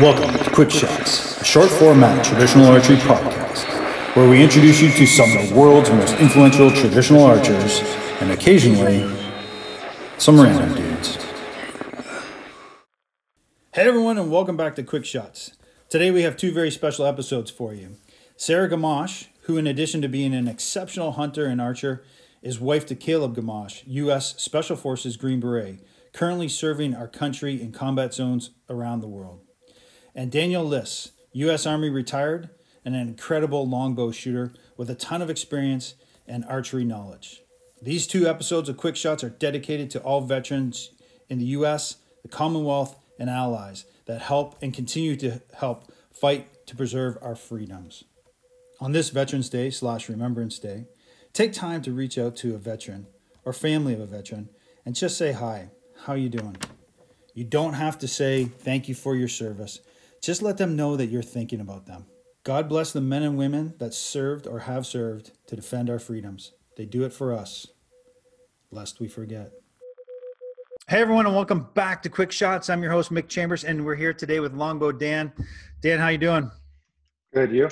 Welcome to Quick Shots, a short format traditional archery podcast, where we introduce you to some of the world's most influential traditional archers and occasionally some random dudes. Hey everyone, and welcome back to Quick Shots. Today we have two very special episodes for you. Sarah Gamache, who, in addition to being an exceptional hunter and archer, is wife to Caleb Gamache, U.S. Special Forces Green Beret, currently serving our country in combat zones around the world and Daniel Liss, U.S. Army retired and an incredible longbow shooter with a ton of experience and archery knowledge. These two episodes of Quick Shots are dedicated to all veterans in the U.S., the Commonwealth, and allies that help and continue to help fight to preserve our freedoms. On this Veterans Day slash Remembrance Day, take time to reach out to a veteran or family of a veteran and just say hi. How are you doing? You don't have to say thank you for your service. Just let them know that you're thinking about them. God bless the men and women that served or have served to defend our freedoms. They do it for us, lest we forget. Hey everyone, and welcome back to Quick Shots. I'm your host Mick Chambers, and we're here today with Longbow Dan. Dan, how you doing? Good, you?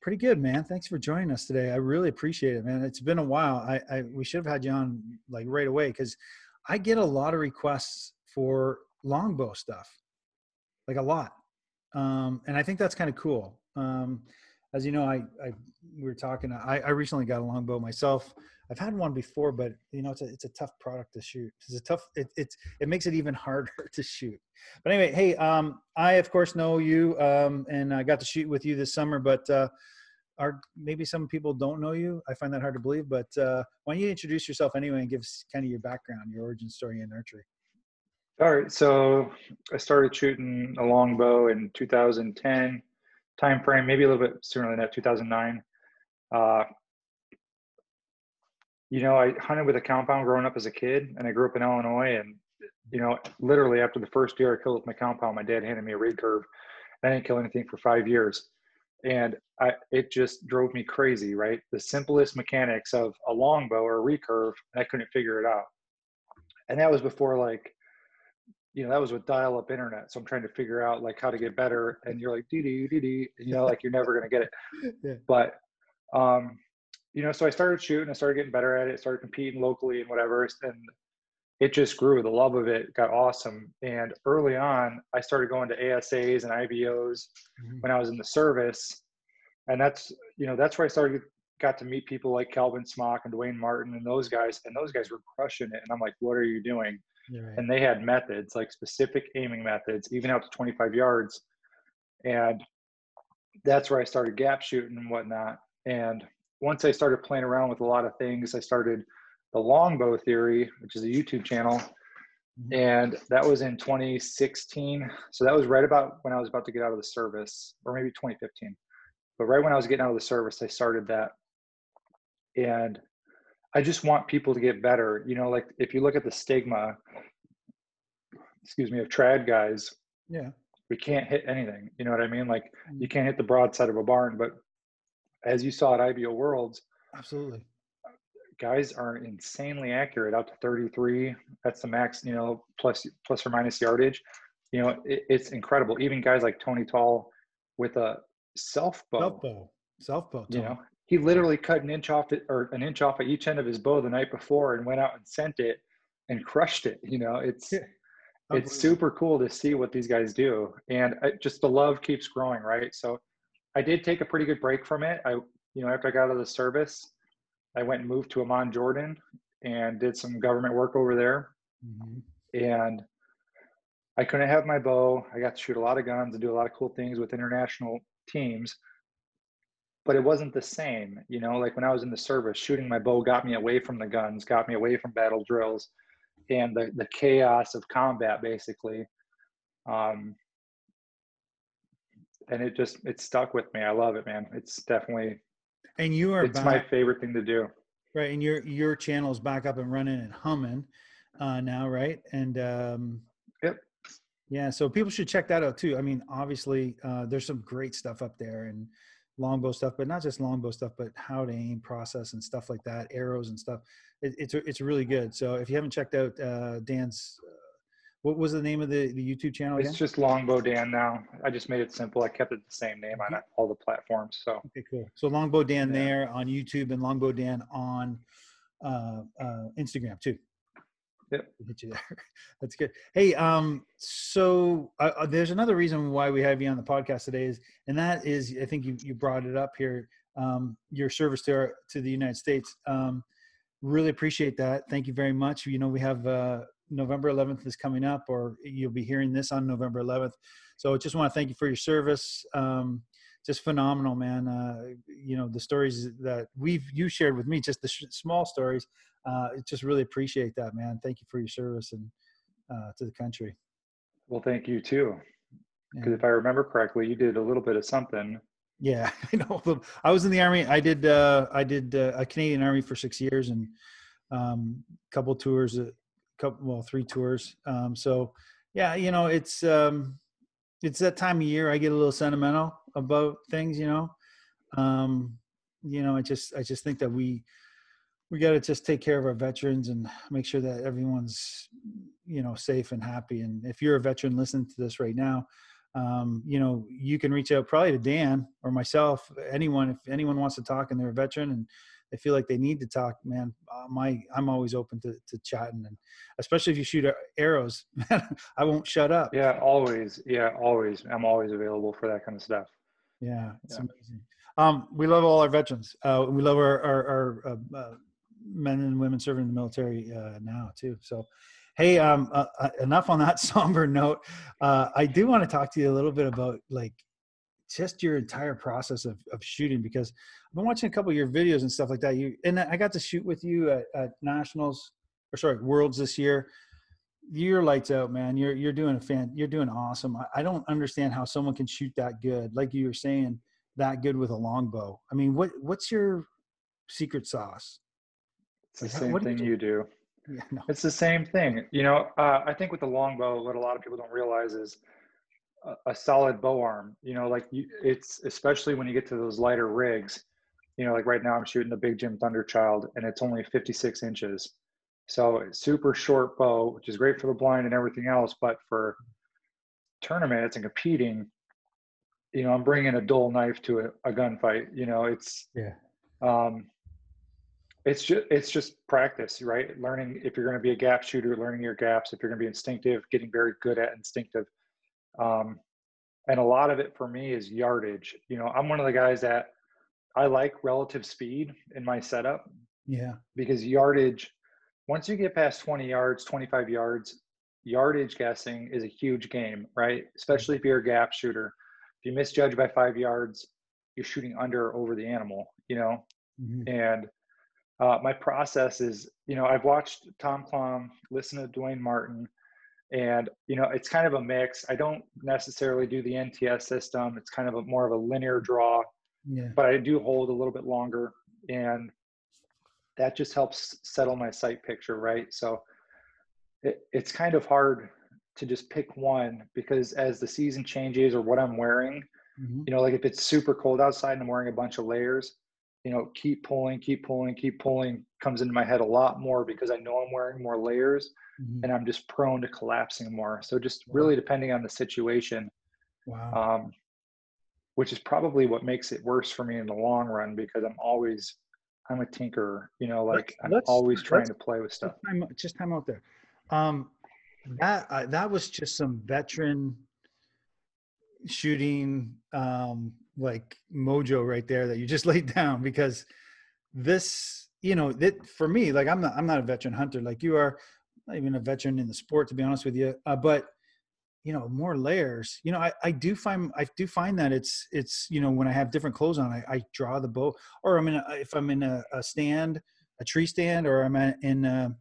Pretty good, man. Thanks for joining us today. I really appreciate it, man. It's been a while. I, I we should have had you on like right away because I get a lot of requests for longbow stuff, like a lot um, and I think that's kind of cool. Um, as you know, I, I we were talking. I, I recently got a longbow myself. I've had one before, but you know, it's a it's a tough product to shoot. It's a tough. It it's it makes it even harder to shoot. But anyway, hey, um, I of course know you, um, and I got to shoot with you this summer. But uh, are maybe some people don't know you. I find that hard to believe. But uh, why don't you introduce yourself anyway and give kind of your background, your origin story and archery? All right, so I started shooting a longbow in 2010 time frame, maybe a little bit sooner than that, 2009. Uh, you know, I hunted with a compound growing up as a kid, and I grew up in Illinois. And you know, literally after the first deer I killed with my compound, my dad handed me a recurve. I didn't kill anything for five years, and I it just drove me crazy. Right, the simplest mechanics of a longbow or a recurve, I couldn't figure it out. And that was before like you know that was with dial-up internet so i'm trying to figure out like how to get better and you're like dee dee dee dee you know like you're never going to get it yeah. but um you know so i started shooting i started getting better at it started competing locally and whatever and it just grew the love of it got awesome and early on i started going to asas and ibos mm-hmm. when i was in the service and that's you know that's where i started got to meet people like Calvin Smock and Dwayne Martin and those guys, and those guys were crushing it. And I'm like, what are you doing? Right. And they had methods, like specific aiming methods, even out to 25 yards. And that's where I started gap shooting and whatnot. And once I started playing around with a lot of things, I started the longbow theory, which is a YouTube channel. Mm-hmm. And that was in 2016. So that was right about when I was about to get out of the service, or maybe 2015. But right when I was getting out of the service, I started that. And I just want people to get better. You know, like if you look at the stigma, excuse me, of trad guys, yeah, we can't hit anything. You know what I mean? Like you mm. can't hit the broadside of a barn, but as you saw at IBO Worlds, absolutely, guys are insanely accurate out to 33. That's the max, you know, plus plus or minus yardage. You know, it, it's incredible. Even guys like Tony Tall with a self bow, self bow, self bow. You know, he literally cut an inch off it or an inch off at each end of his bow the night before and went out and sent it and crushed it. You know, it's yeah. it's super cool to see what these guys do, and I, just the love keeps growing, right? So, I did take a pretty good break from it. I, you know, after I got out of the service, I went and moved to Amman, Jordan, and did some government work over there, mm-hmm. and I couldn't have my bow. I got to shoot a lot of guns and do a lot of cool things with international teams but it wasn't the same. You know, like when I was in the service, shooting my bow got me away from the guns, got me away from battle drills, and the the chaos of combat, basically. Um, and it just it stuck with me. I love it, man. It's definitely. And you are. It's back, my favorite thing to do. Right, and your your channel is back up and running and humming uh, now, right? And um, yep. Yeah, so people should check that out too. I mean, obviously, uh, there's some great stuff up there, and longbow stuff, but not just longbow stuff, but how to aim process and stuff like that, arrows and stuff. It, it's it's really good. So if you haven't checked out uh, Dan's uh, what was the name of the, the YouTube channel again? It's just Longbow Dan now. I just made it simple. I kept it the same name on all the platforms. So Okay, cool. So Longbow Dan Yeah. there on YouTube and Longbow Dan on uh, uh, Instagram too. Yep. Hit you there. That's good. Hey, um, so uh, uh, there's another reason why we have you on the podcast today is, and that is, I think you you brought it up here. Um, your service to our, to the United States. Um, really appreciate that. Thank you very much. You know, we have uh, November 11th is coming up, or you'll be hearing this on November 11th. So I just want to thank you for your service. Um, just phenomenal, man. Uh, you know, the stories that we've you shared with me, just the sh- small stories. Uh, just really appreciate that, man. Thank you for your service and uh, to the country. well, thank you too. Because Yeah. if I remember correctly, you did a little bit of something. Yeah, I know. I was in the army. I did. Uh, I did uh, a Canadian Army for six years and um, couple tours. A couple, well, three tours. Um, so, yeah, you know, it's um, it's that time of year. I get a little sentimental about things. You know, um, you know, I just I just think that we we got to just take care of our veterans and make sure that everyone's you know safe and happy. And if you're a veteran listening to this right now, um, you know, you can reach out probably to Dan or myself, anyone, if anyone wants to talk and they're a veteran and they feel like they need to talk, man, uh, my, I'm always open to, to chatting and especially if you shoot arrows, I won't shut up. Yeah, always. Yeah, always. I'm always available for that kind of stuff. Yeah. It's Yeah. amazing. Um, we love all our veterans. Uh, we love our, our, our uh, uh, men and women serving in the military uh, now too. So, hey, um, uh, uh, enough on that somber note. Uh, I do want to talk to you a little bit about like just your entire process of, of shooting because I've been watching a couple of your videos and stuff like that. You and I got to shoot with you at, at nationals or sorry worlds this year. You're lights out, man. You're you're doing a fan. You're doing awesome. I, I don't understand how someone can shoot that good, like you were saying, that good with a longbow. I mean, what what's your secret sauce? It's the same what do you thing do? you do. Yeah, no. It's the same thing. You know, uh, I think with the longbow, what a lot of people don't realize is a, a solid bow arm. You know, like you, it's especially when you get to those lighter rigs. You know, like right now I'm shooting the Big Jim Thunderchild, and it's only 56 inches. So it's super short bow, which is great for the blind and everything else. But for tournaments and competing, you know, I'm bringing a dull knife to a, a gunfight. You know, it's Yeah. um, it's just it's just practice right? Learning if you're going to be a gap shooter learning your gaps if you're going to be instinctive getting very good at instinctive um, and a lot of it for me is yardage. You know i'm one of the guys that i like relative speed in my setup Yeah. because yardage once you get past 20 yards 25 yards yardage guessing is a huge game right? Especially if you're a gap shooter. If you misjudge by five yards you're shooting under or over the animal you know? Mhm. and uh, my process is, you know, I've watched Tom Clum, listen to Dwayne Martin, and you know, it's kind of a mix. I don't necessarily do the NTS system. It's kind of a more of a linear draw, Yeah. but I do hold a little bit longer, and that just helps settle my sight picture, right? So it, it's kind of hard to just pick one because as the season changes or what I'm wearing, Mhm. you know, like if it's super cold outside and I'm wearing a bunch of layers, you know, keep pulling, keep pulling, keep pulling comes into my head a lot more because I know I'm wearing more layers Mhm. and I'm just prone to collapsing more. So just really depending on the situation, Wow. um, which is probably what makes it worse for me in the long run because I'm always, I'm a tinkerer, you know, like I'm let's- always trying to play with stuff. just time, just time out there. Um, that uh, that was just some veteran shooting, um, like mojo right there that you just laid down because this, you know, that for me, like I'm not I'm not a veteran hunter like you are, not even a veteran in the sport to be honest with you. Uh, but you know, more layers. You know, I, I do find I do find that it's it's you know when I have different clothes on, I, I draw the bow, or I'm in a, if I'm in a, a stand, a tree stand, or I'm in a,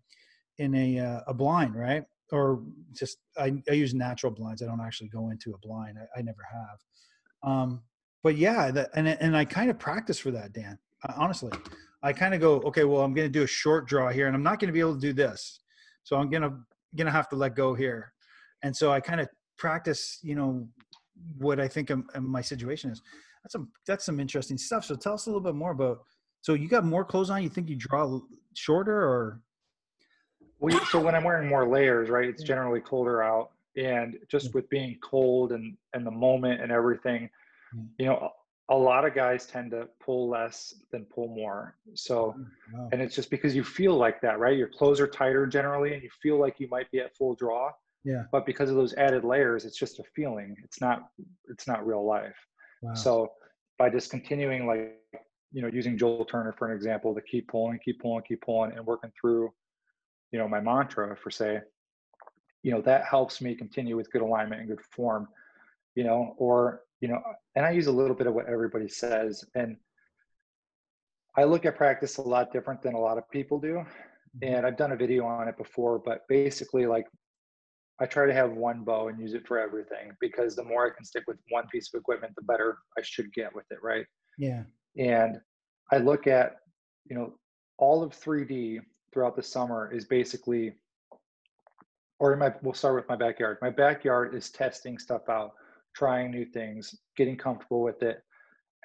in a uh, a blind, right? Or just I, I use natural blinds. I don't actually go into a blind. I, I never have. Um, but yeah, that, and and I kind of practice for that, Dan. Uh, honestly, I kind of go, okay, well, I'm going to do a short draw here, and I'm not going to be able to do this, so I'm gonna gonna have to let go here, and so I kind of practice, you know, what I think um, um, my situation is. That's some that's some interesting stuff. So tell us a little bit more about. So you got more clothes on. You think you draw shorter, or well, so when I'm wearing more layers, right, it's generally colder out, and just with being cold and and the moment and everything, Mm. you know, a lot of guys tend to pull less than pull more. So, mm, wow. and it's just because you feel like that, right? Your clothes are tighter generally, and you feel like you might be at full draw. Yeah. But because of those added layers, it's just a feeling. It's not. It's not real life. Wow. So by just continuing, like you know, using Joel Turner for an example, to keep pulling, keep pulling, keep pulling, and working through, you know, my mantra for say, you know, that helps me continue with good alignment and good form. You know, or you know, and I use a little bit of what everybody says. And I look at practice a lot different than a lot of people do. Mm-hmm. And I've done a video on it before, but basically, like, I try to have one bow and use it for everything because the more I can stick with one piece of equipment, the better I should get with it, right? Yeah. And I look at, you know, all of 3D throughout the summer is basically, or in my, we'll start with my backyard. My backyard is testing stuff out trying new things, getting comfortable with it.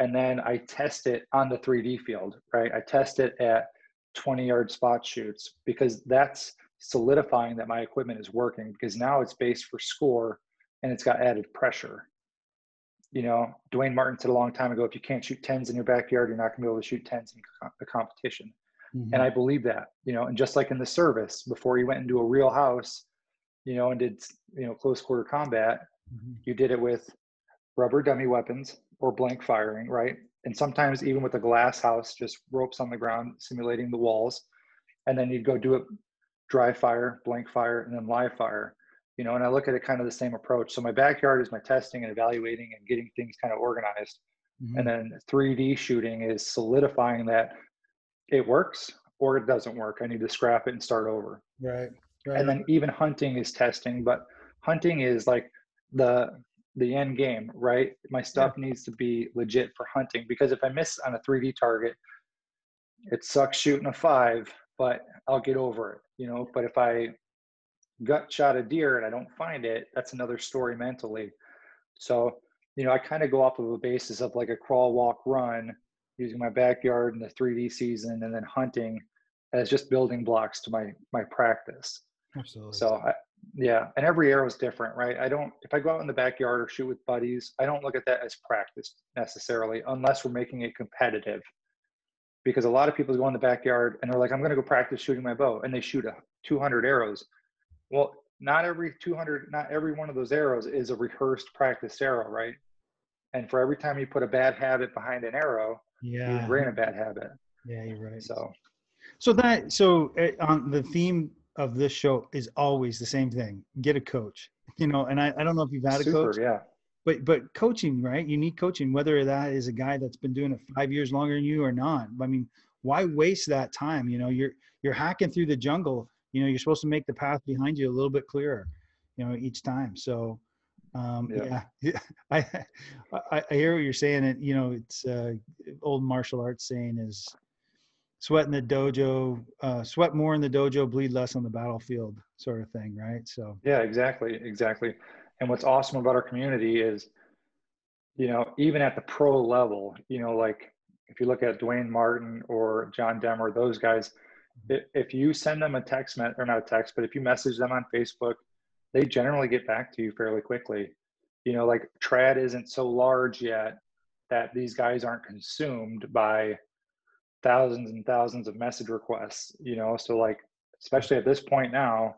And then I test it on the 3D field, right? I test it at 20 yard spot shoots because that's solidifying that my equipment is working because now it's based for score and it's got added pressure. You know, Dwayne Martin said a long time ago if you can't shoot 10s in your backyard, you're not going to be able to shoot 10s in a competition. Mm-hmm. And I believe that, you know, and just like in the service, before you went into a real house, you know, and did, you know, close quarter combat, Mm-hmm. You did it with rubber dummy weapons or blank firing, right? And sometimes even with a glass house, just ropes on the ground simulating the walls. And then you'd go do it dry fire, blank fire, and then live fire. You know, and I look at it kind of the same approach. So my backyard is my testing and evaluating and getting things kind of organized. Mm-hmm. And then 3D shooting is solidifying that it works or it doesn't work. I need to scrap it and start over. Right. right. And then even hunting is testing, but hunting is like the the end game, right? My stuff yeah. needs to be legit for hunting because if I miss on a 3D target, it sucks shooting a five, but I'll get over it, you know. But if I gut shot a deer and I don't find it, that's another story mentally. So, you know, I kind of go off of a basis of like a crawl, walk, run using my backyard in the 3D season and then hunting as just building blocks to my my practice. Absolutely. So I, yeah, and every arrow is different, right? I don't if I go out in the backyard or shoot with buddies, I don't look at that as practice necessarily, unless we're making it competitive. Because a lot of people go in the backyard and they're like, I'm going to go practice shooting my bow, and they shoot a 200 arrows. Well, not every 200, not every one of those arrows is a rehearsed practice arrow, right? And for every time you put a bad habit behind an arrow, yeah, you bring a bad habit. Yeah, you're right. So, so that so uh, on the theme of this show is always the same thing get a coach you know and i, I don't know if you've had a coach yeah. but but coaching right? You need coaching whether that is a guy that's been doing it five years longer than you or not. I mean why waste that time? You know you're you're hacking through the jungle. You know you're supposed to make the path behind you a little bit clearer you know each time. So um yeah, yeah I, I i hear what you're saying and you know it's uh old martial arts saying is sweat in the dojo, uh, sweat more in the dojo, bleed less on the battlefield, sort of thing, right? So yeah, exactly, exactly. And what's awesome about our community is, you know, even at the pro level, you know, like if you look at Dwayne Martin or John Demmer, those guys, if you send them a text, or not a text, but if you message them on Facebook, they generally get back to you fairly quickly. You know, like trad isn't so large yet that these guys aren't consumed by thousands and thousands of message requests you know so like especially at this point now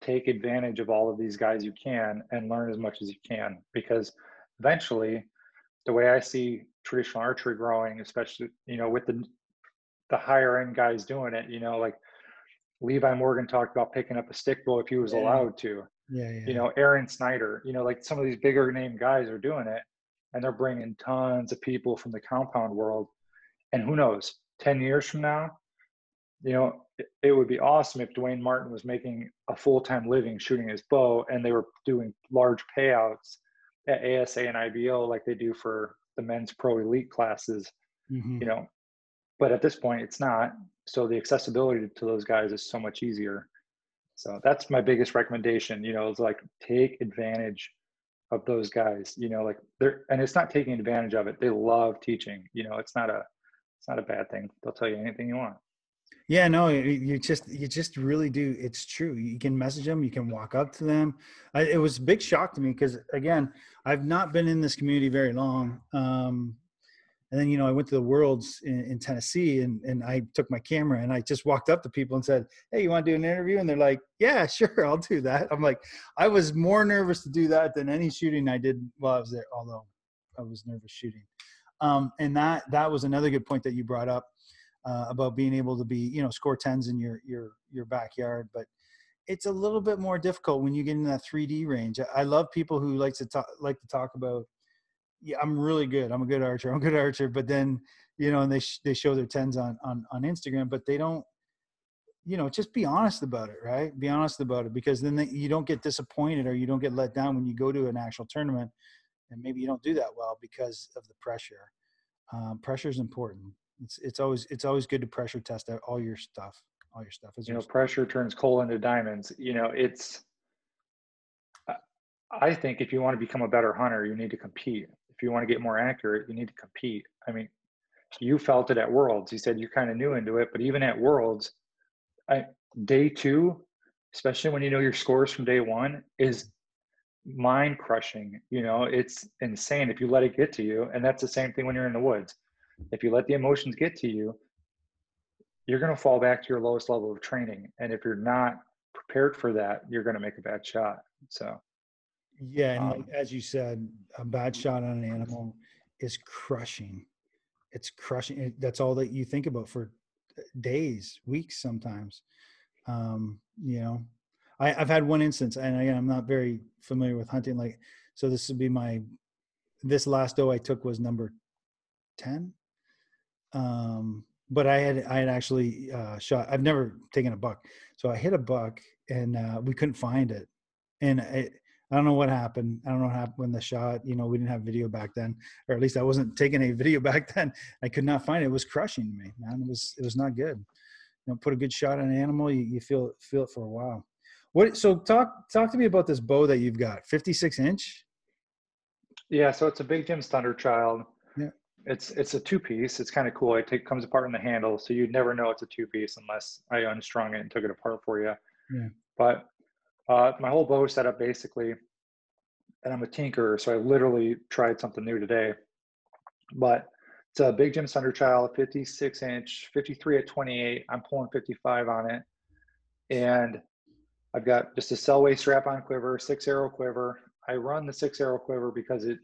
take advantage of all of these guys you can and learn as much as you can because eventually the way i see traditional archery growing especially you know with the the higher end guys doing it you know like levi morgan talked about picking up a stick bow if he was yeah. allowed to. Yeah, yeah. You know aaron snyder you know like some of these bigger name guys are doing it and they're bringing tons of people from the compound world and who knows 10 years from now, you know, it, would be awesome if Dwayne Martin was making a full time living shooting his bow and they were doing large payouts at ASA and IBO like they do for the men's pro elite classes, mm-hmm. you know. But at this point, it's not. So the accessibility to those guys is so much easier. So that's my biggest recommendation, you know, is like take advantage of those guys, you know, like they're, and it's not taking advantage of it. They love teaching, you know, it's not a, it's not a bad thing. They'll tell you anything you want. Yeah, no, you just you just really do. It's true. You can message them. You can walk up to them. I, it was a big shock to me because again, I've not been in this community very long. Um, and then you know I went to the Worlds in, in, Tennessee, and and I took my camera and I just walked up to people and said, "Hey, you want to do an interview?" And they're like, "Yeah, sure, I'll do that." I'm like, I was more nervous to do that than any shooting I did while I was there, although I was nervous shooting. Um, and that that was another good point that you brought up uh, about being able to be you know score tens in your your your backyard but it's a little bit more difficult when you get in that 3d range. I love people who like to talk like to talk about yeah i'm really good. I'm a good archer. I'm a good archer. But then you know and they sh- they show their tens on on on instagram but they don't you know just be honest about it right? Be honest about it because then they, you don't get disappointed or you don't get let down when you go to an actual tournament and maybe you don't do that well because of the pressure. Um, pressure is important. It's it's always it's always good to pressure test out all your stuff all your stuff. Is you know pressure turns coal into diamonds. You know it's i think if you want to become a better hunter you need to compete. If you want to get more accurate you need to compete. I mean you felt it at worlds. You said you kind of knew into it but even at worlds I, day two especially when you know your scores from day one is mind crushing you know it's insane if you let it get to you and that's the same thing when you're in the woods if you let the emotions get to you, you're going to fall back to your lowest level of training. And if you're not prepared for that, you're going to make a bad shot. So, yeah. And um, like, as you said, a bad shot on an animal is crushing. It's crushing. That's all that you think about for days, weeks, sometimes. Um, you know, I, I've had one instance, and again, I'm not very familiar with hunting. Like, so this would be my, this last doe I took was number 10 um, but I had I had actually uh, shot. I've never taken a buck, so I hit a buck and uh, we couldn't find it. And it, I don't know what happened. I don't know what happened when the shot. You know, we didn't have video back then, or at least I wasn't taking a video back then. I could not find it. It was crushing me, man. It was it was not good. You know, put a good shot on an animal, you, you feel feel it for a while. What? So talk talk to me about this bow that you've got, fifty six inch. Yeah, so it's a Big Jim's Thunderchild. Yeah. It's it's a two piece. It's kind of cool. It take, comes apart in the handle, so you'd never know it's a two piece unless I unstrung it and took it apart for you. Yeah. But uh, my whole bow setup basically, and I'm a tinkerer, so I literally tried something new today. But it's a Big Jim Thunderchild, 56 inch, 53 at 28. I'm pulling 55 on it, and I've got just a Selway strap-on quiver, six arrow quiver. I run the six arrow quiver because it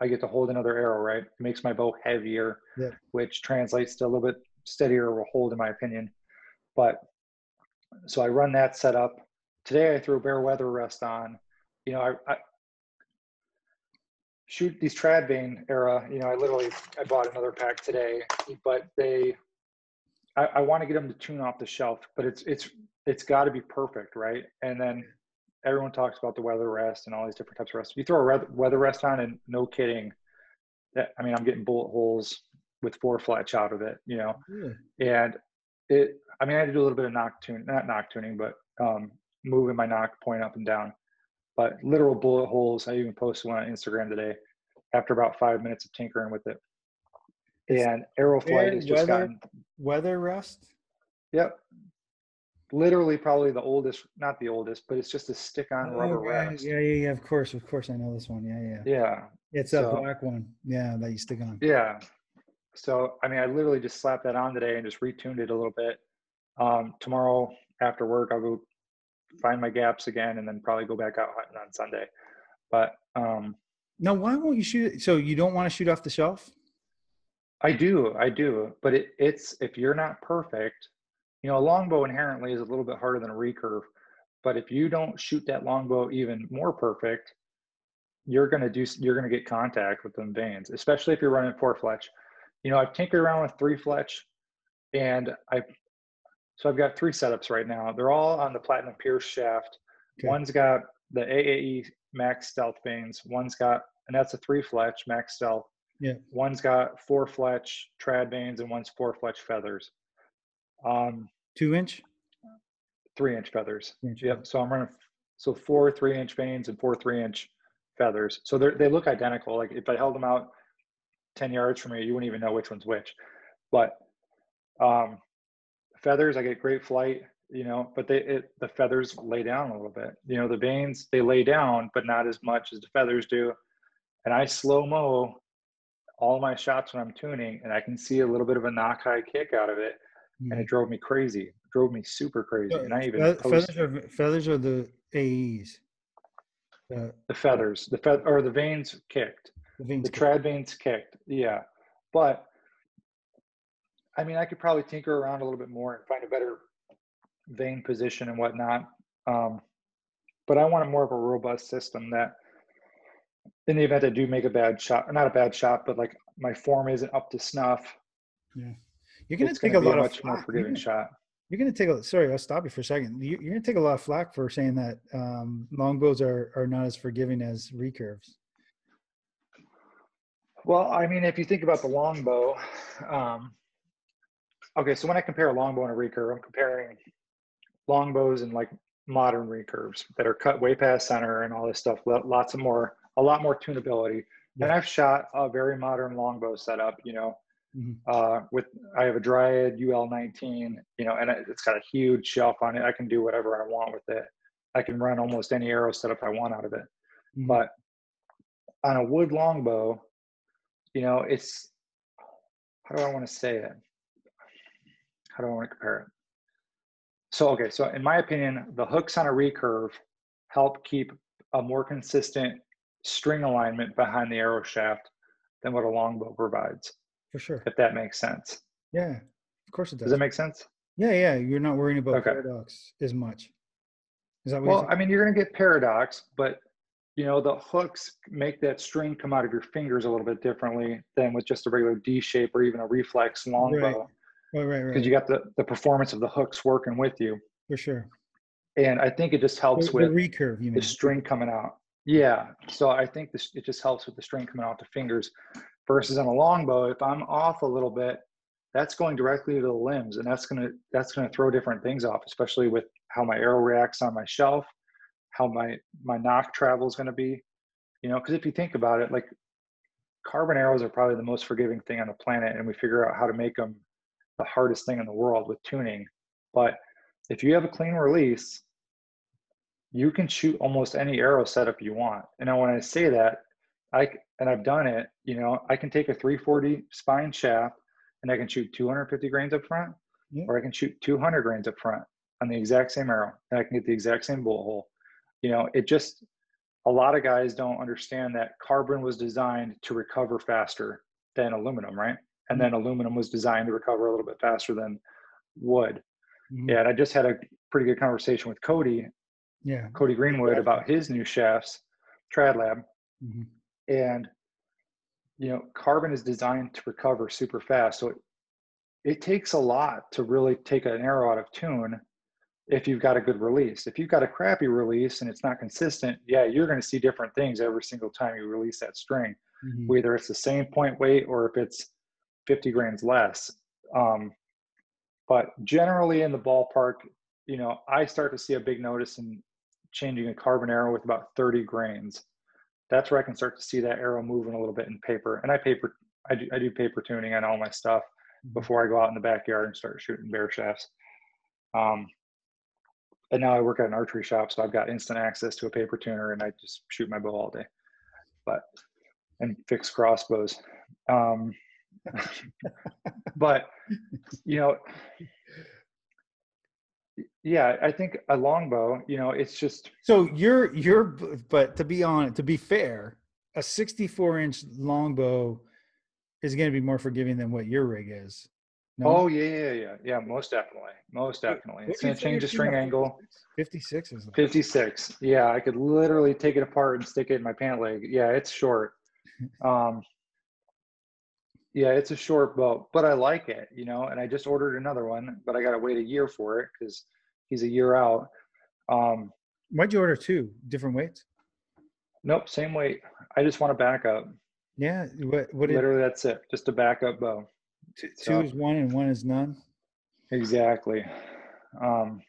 I get to hold another arrow, right? It makes my bow heavier, yeah. which translates to a little bit steadier hold, in my opinion. But so I run that setup. Today I threw Bear Weather Rest on. You know, I, I shoot these trad vane era. You know, I literally I bought another pack today, but they I, I want to get them to tune off the shelf, but it's it's it's got to be perfect, right? And then everyone talks about the weather rest and all these different types of rest. If you throw a weather rest on, and no kidding, that I mean, I'm getting bullet holes with four fletch out of it, you know, and it. I mean, I had to do a little bit of nock tune, not nock tuning, but um, moving my nock point up and down. But literal bullet holes. I even posted one on Instagram today. After about five minutes of tinkering with it, and Aeroflight has just weather, gotten weather rest. Yep, literally probably the oldest, not the oldest, but it's just a stick-on oh, rubber rest. Yeah, yeah, yeah. Of course, of course, I know this one. Yeah, yeah. Yeah. It's so, a black one. Yeah, that you stick on. Yeah. So I mean, I literally just slapped that on today and just retuned it a little bit. Um, tomorrow after work, I'll go find my gaps again, and then probably go back out hunting on Sunday. But um, now, why won't you shoot? So you don't want to shoot off the shelf? I do, I do. But it, it's if you're not perfect, you know, a longbow inherently is a little bit harder than a recurve, but if you don't shoot that longbow even more perfect, you're gonna do you're gonna get contact with them vanes, especially if you're running four fletch. You know, I've tinkered around with three fletch, and I so I've got three setups right now. They're all on the platinum pierce shaft. Okay. One's got the AAE max stealth vanes. One's got and that's a three fletch max stealth. Yeah. One's got four fletch trad vanes and one's four fletch feathers. Um, Two inch? Three inch feathers. Inch yep. So I'm running so four three inch vanes and four three inch feathers. So they they look identical. Like if I held them out ten yards from you, you wouldn't even know which one's which. But um, feathers, I get great flight, you know, but they it, the feathers lay down a little bit. You know, the vanes they lay down, but not as much as the feathers do. And I slow mo all my shots when I'm tuning, and I can see a little bit of a nock high kick out of it, mm-hmm. and it drove me crazy. It drove me super crazy. And I even feathers are feathers are the AEs. Uh, the feathers, the fe- or the vanes kicked. The, vanes the kicked. trad vanes kicked. Yeah, but I mean, I could probably tinker around a little bit more and find a better vane position and whatnot. Um, but I want a more of a robust system that, in the event I do make a bad shot, not a bad shot, but like my form isn't up to snuff. Yeah, you're gonna take gonna a lot of much more forgiving shot. You're gonna take a sorry, I'll stop you for a second. You're gonna take a lot of flack for saying that um, longbows are are not as forgiving as recurves. Well, I mean, if you think about the longbow, um, okay, so when I compare a longbow and a recurve, I'm comparing longbows and like modern recurves that are cut way past center and all this stuff. Lots of more, a lot more tunability. And I've shot a very modern longbow setup, you know, mm-hmm. uh, with I have a Dryad UL 19, you know, and it's got a huge shelf on it. I can do whatever I want with it. I can run almost any arrow setup I want out of it. Mm-hmm. But on a wood longbow, you know, it's how do I want to say it? How do I want to compare it? So, okay, so in my opinion, the hooks on a recurve help keep a more consistent string alignment behind the arrow shaft than what a longbow provides. For sure. If that makes sense. Yeah, of course it does. Does that make sense? Yeah, yeah. You're not worrying about okay. paradox as much. Is that well? I mean, you're going to get paradox, but you know the hooks make that string come out of your fingers a little bit differently than with just a regular D shape or even a reflex longbow. Right, right, right. Because you got the the performance of the hooks working with you. For sure. And I think it just helps the, with the recurve. You mean. the string coming out. Yeah. So I think this it just helps with the string coming out the fingers, versus on a longbow. If I'm off a little bit, that's going directly to the limbs, and that's gonna that's gonna throw different things off, especially with how my arrow reacts on my shelf how my my nock travel is going to be you know because if you think about it like carbon arrows are probably the most forgiving thing on the planet and we figure out how to make them the hardest thing in the world with tuning but if you have a clean release you can shoot almost any arrow setup you want and now when i say that i and i've done it you know i can take a 340 spine shaft and i can shoot 250 grains up front yeah. or i can shoot 200 grains up front on the exact same arrow and i can get the exact same bullet hole you know it just a lot of guys don't understand that carbon was designed to recover faster than aluminum right and then mm-hmm. aluminum was designed to recover a little bit faster than wood mm-hmm. yeah and i just had a pretty good conversation with cody yeah cody greenwood about his new shafts trad lab mm-hmm. and you know carbon is designed to recover super fast so it, it takes a lot to really take an arrow out of tune if you've got a good release. If you've got a crappy release and it's not consistent, yeah, you're going to see different things every single time you release that string, mm-hmm. whether it's the same point weight or if it's 50 grams less. Um, but generally in the ballpark, you know, I start to see a big notice in changing a carbon arrow with about 30 grains. That's where I can start to see that arrow moving a little bit in paper. And I paper, I do, I do paper tuning on all my stuff mm-hmm. before I go out in the backyard and start shooting bare shafts. Um, and now I work at an archery shop, so I've got instant access to a paper tuner, and I just shoot my bow all day. But and fix crossbows. Um, but you know, yeah, I think a longbow. You know, it's just so you're you're. But to be on to be fair, a 64 inch longbow is going to be more forgiving than what your rig is. No? Oh yeah, yeah, yeah, yeah. Most definitely, most definitely. It's gonna change the string angle. Fifty-six is. Fifty-six. Yeah, I could literally take it apart and stick it in my pant leg. Yeah, it's short. Um, yeah, it's a short bow, but I like it, you know. And I just ordered another one, but I got to wait a year for it because he's a year out. Um, Why'd you order two different weights? Nope, same weight. I just want a backup. Yeah, what? what Literally, that's it. Just a backup bow. Two, two is one and one is none. Exactly. Um,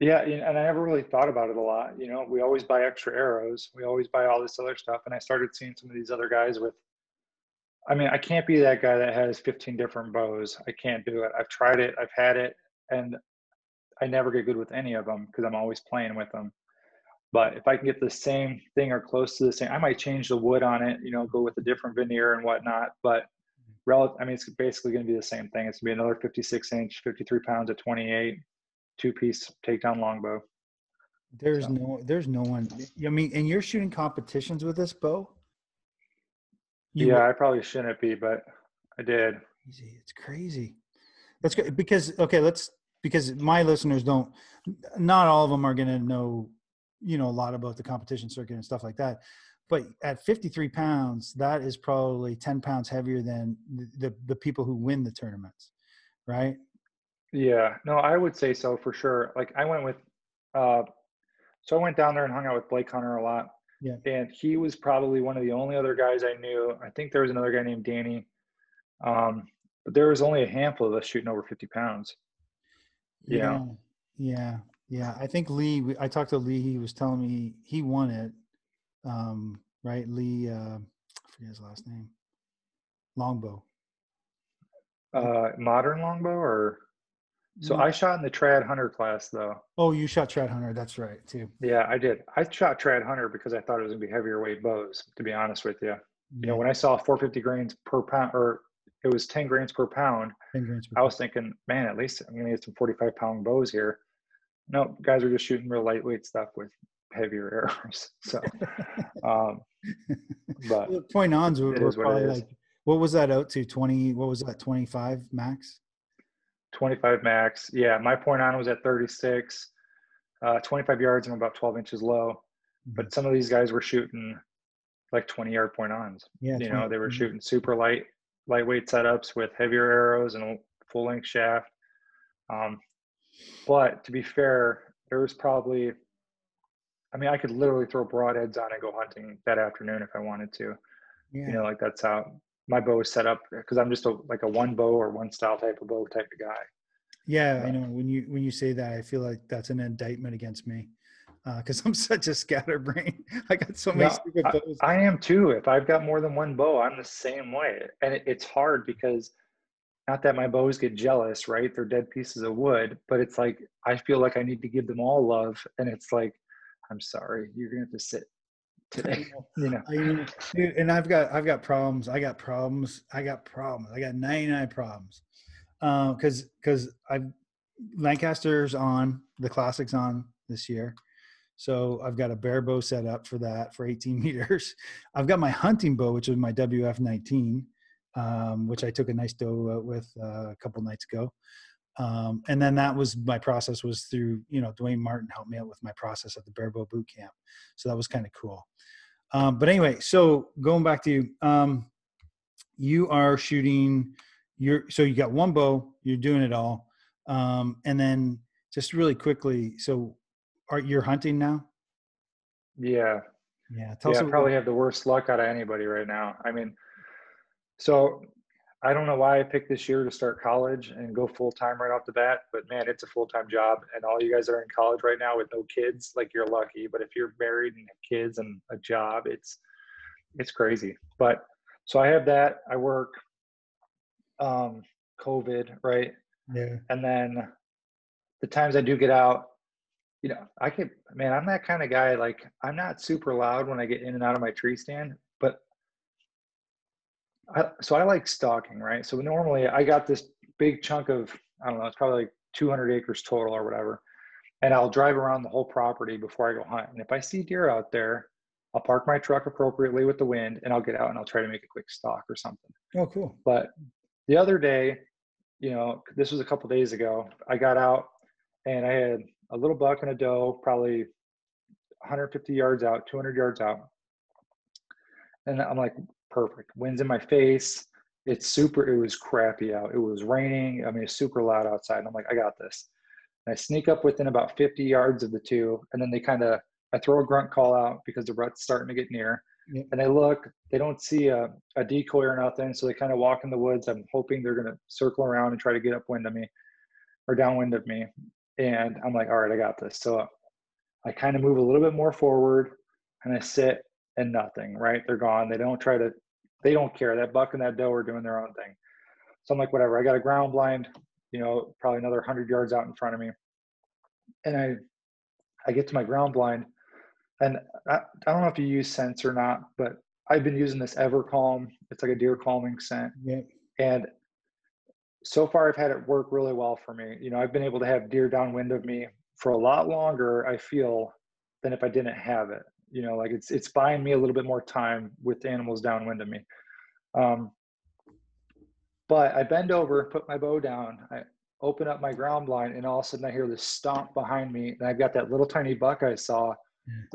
yeah, and I never really thought about it a lot. You know, we always buy extra arrows. We always buy all this other stuff. And I started seeing some of these other guys with. I mean, I can't be that guy that has 15 different bows. I can't do it. I've tried it. I've had it. and I never get good with any of them because I'm always playing with them. But if I can get the same thing or close to the same, I might change the wood on it, you know, go with a different veneer and whatnot. But mm-hmm. relative, I mean, it's basically going to be the same thing. It's going to be another 56 inch, 53 pounds at 28, two piece takedown longbow. There's so. no, there's no one. I mean, and you're shooting competitions with this bow. You yeah, I probably shouldn't be, but I did. It's crazy. That's good because okay, let's because my listeners don't. Not all of them are going to know, you know, a lot about the competition circuit and stuff like that. But at 53 pounds, that is probably 10 pounds heavier than the the, the people who win the tournaments, right? Yeah, no, I would say so for sure. Like I went with, uh, so I went down there and hung out with Blake Hunter a lot. Yeah. And he was probably one of the only other guys I knew. I think there was another guy named Danny. Um, but there was only a handful of us shooting over 50 pounds. Yeah. Yeah. Yeah. I think Lee, I talked to Lee. He was telling me he won it. Um, right. Lee, uh, I forget his last name. Longbow. Uh, modern longbow or so I shot in the trad hunter class though. Oh, you shot trad hunter. That's right too. Yeah, I did. I shot trad hunter because I thought it was gonna be heavier weight bows. To be honest with you, yeah. you know, when I saw 450 grains per pound, or it was 10 grains per pound, grains per I was thinking, man, at least I'm gonna get some 45 pound bows here. No, guys are just shooting real lightweight stuff with heavier arrows. So, um, but well, point ons were, were probably like, what was that out to? 20? What was that? 25 max? 25 max. Yeah, my point on was at 36, uh, 25 yards and about 12 inches low. Mm-hmm. But some of these guys were shooting like 20 yard point ons. Yeah, you know, they were mm-hmm. shooting super light, lightweight setups with heavier arrows and a full length shaft. Um, but to be fair, there was probably, I mean, I could literally throw broadheads on and go hunting that afternoon if I wanted to. Yeah. You know, like that's how my bow is set up because I'm just a like a one bow or one style type of bow type of guy. Yeah, I know. When you when you say that, I feel like that's an indictment against me because uh, I'm such a scatterbrain. I got so many stupid bows. I, I, am too. If I've got more than one bow, I'm the same way, and it, it's hard because not that my bows get jealous, right? They're dead pieces of wood, but it's like I feel like I need to give them all love, and it's like I'm sorry, you're gonna have to sit today. you know, I, dude, and I've got I've got problems. I got problems. I got problems. I got 99 problems. Because uh, because I've Lancaster's on the classics on this year. So I've got a barebow set up for that for 18 meters. I've got my hunting bow, which is my WF 19, um, which I took a nice doe with uh, a couple nights ago. Um, and then that was my process was through you know Dwayne Martin helped me out with my process at the barebow Boot Camp, so that was kind of cool. Um, but anyway, so going back to you, um, you are shooting. You're so you got one bow. You're doing it all, um, and then just really quickly. So, are you're hunting now? Yeah. Yeah. Tell yeah. I probably have the worst luck out of anybody right now. I mean, so I don't know why I picked this year to start college and go full time right off the bat, but man, it's a full time job. And all you guys that are in college right now with no kids, like you're lucky. But if you're married and have kids and a job, it's it's crazy. But so I have that. I work um COVID, right? Yeah. And then the times I do get out, you know, I could man, I'm that kind of guy. Like I'm not super loud when I get in and out of my tree stand, but I, so I like stalking, right? So normally I got this big chunk of, I don't know, it's probably like 200 acres total or whatever. And I'll drive around the whole property before I go hunt. And if I see deer out there, I'll park my truck appropriately with the wind and I'll get out and I'll try to make a quick stalk or something. Oh, cool. But the other day, you know, this was a couple days ago, I got out and I had a little buck and a doe, probably 150 yards out, 200 yards out. And I'm like, perfect. Wind's in my face. It's super. It was crappy out. It was raining. I mean, it's super loud outside. And I'm like, I got this. And I sneak up within about 50 yards of the two, and then they kind of. I throw a grunt call out because the rut's starting to get near. Yeah. And they look, they don't see a, a decoy or nothing. So they kind of walk in the woods. I'm hoping they're going to circle around and try to get upwind of me or downwind of me. And I'm like, all right, I got this. So I kind of move a little bit more forward and I sit and nothing, right? They're gone. They don't try to, they don't care. That buck and that doe are doing their own thing. So I'm like, whatever. I got a ground blind. you know, probably another hundred yards out in front of me. And I, I get to my ground blind, and I, I don't know if you use scents or not, but I've been using this EverCalm. It's like a deer calming scent, Yeah. and so far I've had it work really well for me. You know, I've been able to have deer downwind of me for a lot longer. I feel than if I didn't have it. You know, like it's it's buying me a little bit more time with animals downwind of me. Um, but I bend over, put my bow down, I open up my ground blind, and all of a sudden I hear this stomp behind me, and I've got that little tiny buck I saw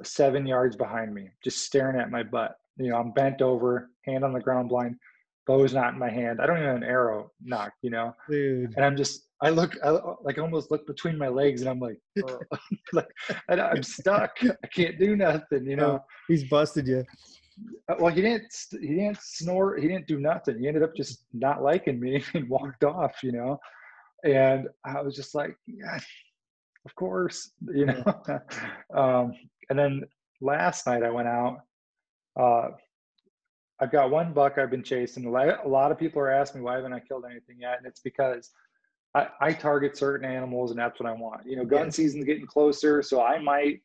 seven yards behind me, just staring at my butt. You know, I'm bent over, hand on the ground blind, bow's not in my hand. I don't even have an arrow nock, you know, Dude. and I'm just I look I like almost look between my legs, and I'm like, "Oh," like and I'm stuck. I can't do nothing, you know. He's busted you. Uh, Well, he didn't. He didn't snore. He didn't do nothing. He ended up just not liking me and walked off. You know, and I was just like, yeah, of course. You know. um, and then last night I went out. Uh, I've got one buck I've been chasing. A lot of people are asking me why haven't I killed anything yet, and it's because I, I target certain animals, and that's what I want. You know, gun Yeah. season's getting closer, so I might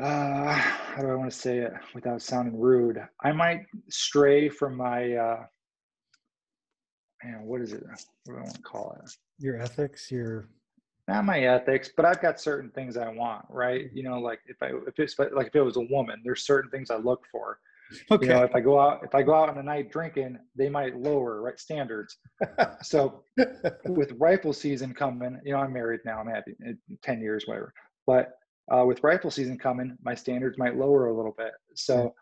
uh, how do I want to say it without sounding rude? I might stray from my, uh, man, what is it? What do I want to call it? Your ethics, your Not my ethics, but I've got certain things I want, right? You know, like if I, if it's like if it was a woman, there's certain things I look for. okay. You know, if I go out, if I go out on a night drinking, they might lower right standards. So with rifle season coming, you know, I'm married now. I'm happy, eh, ten years, whatever. But uh, with rifle season coming, my standards might lower a little bit. So,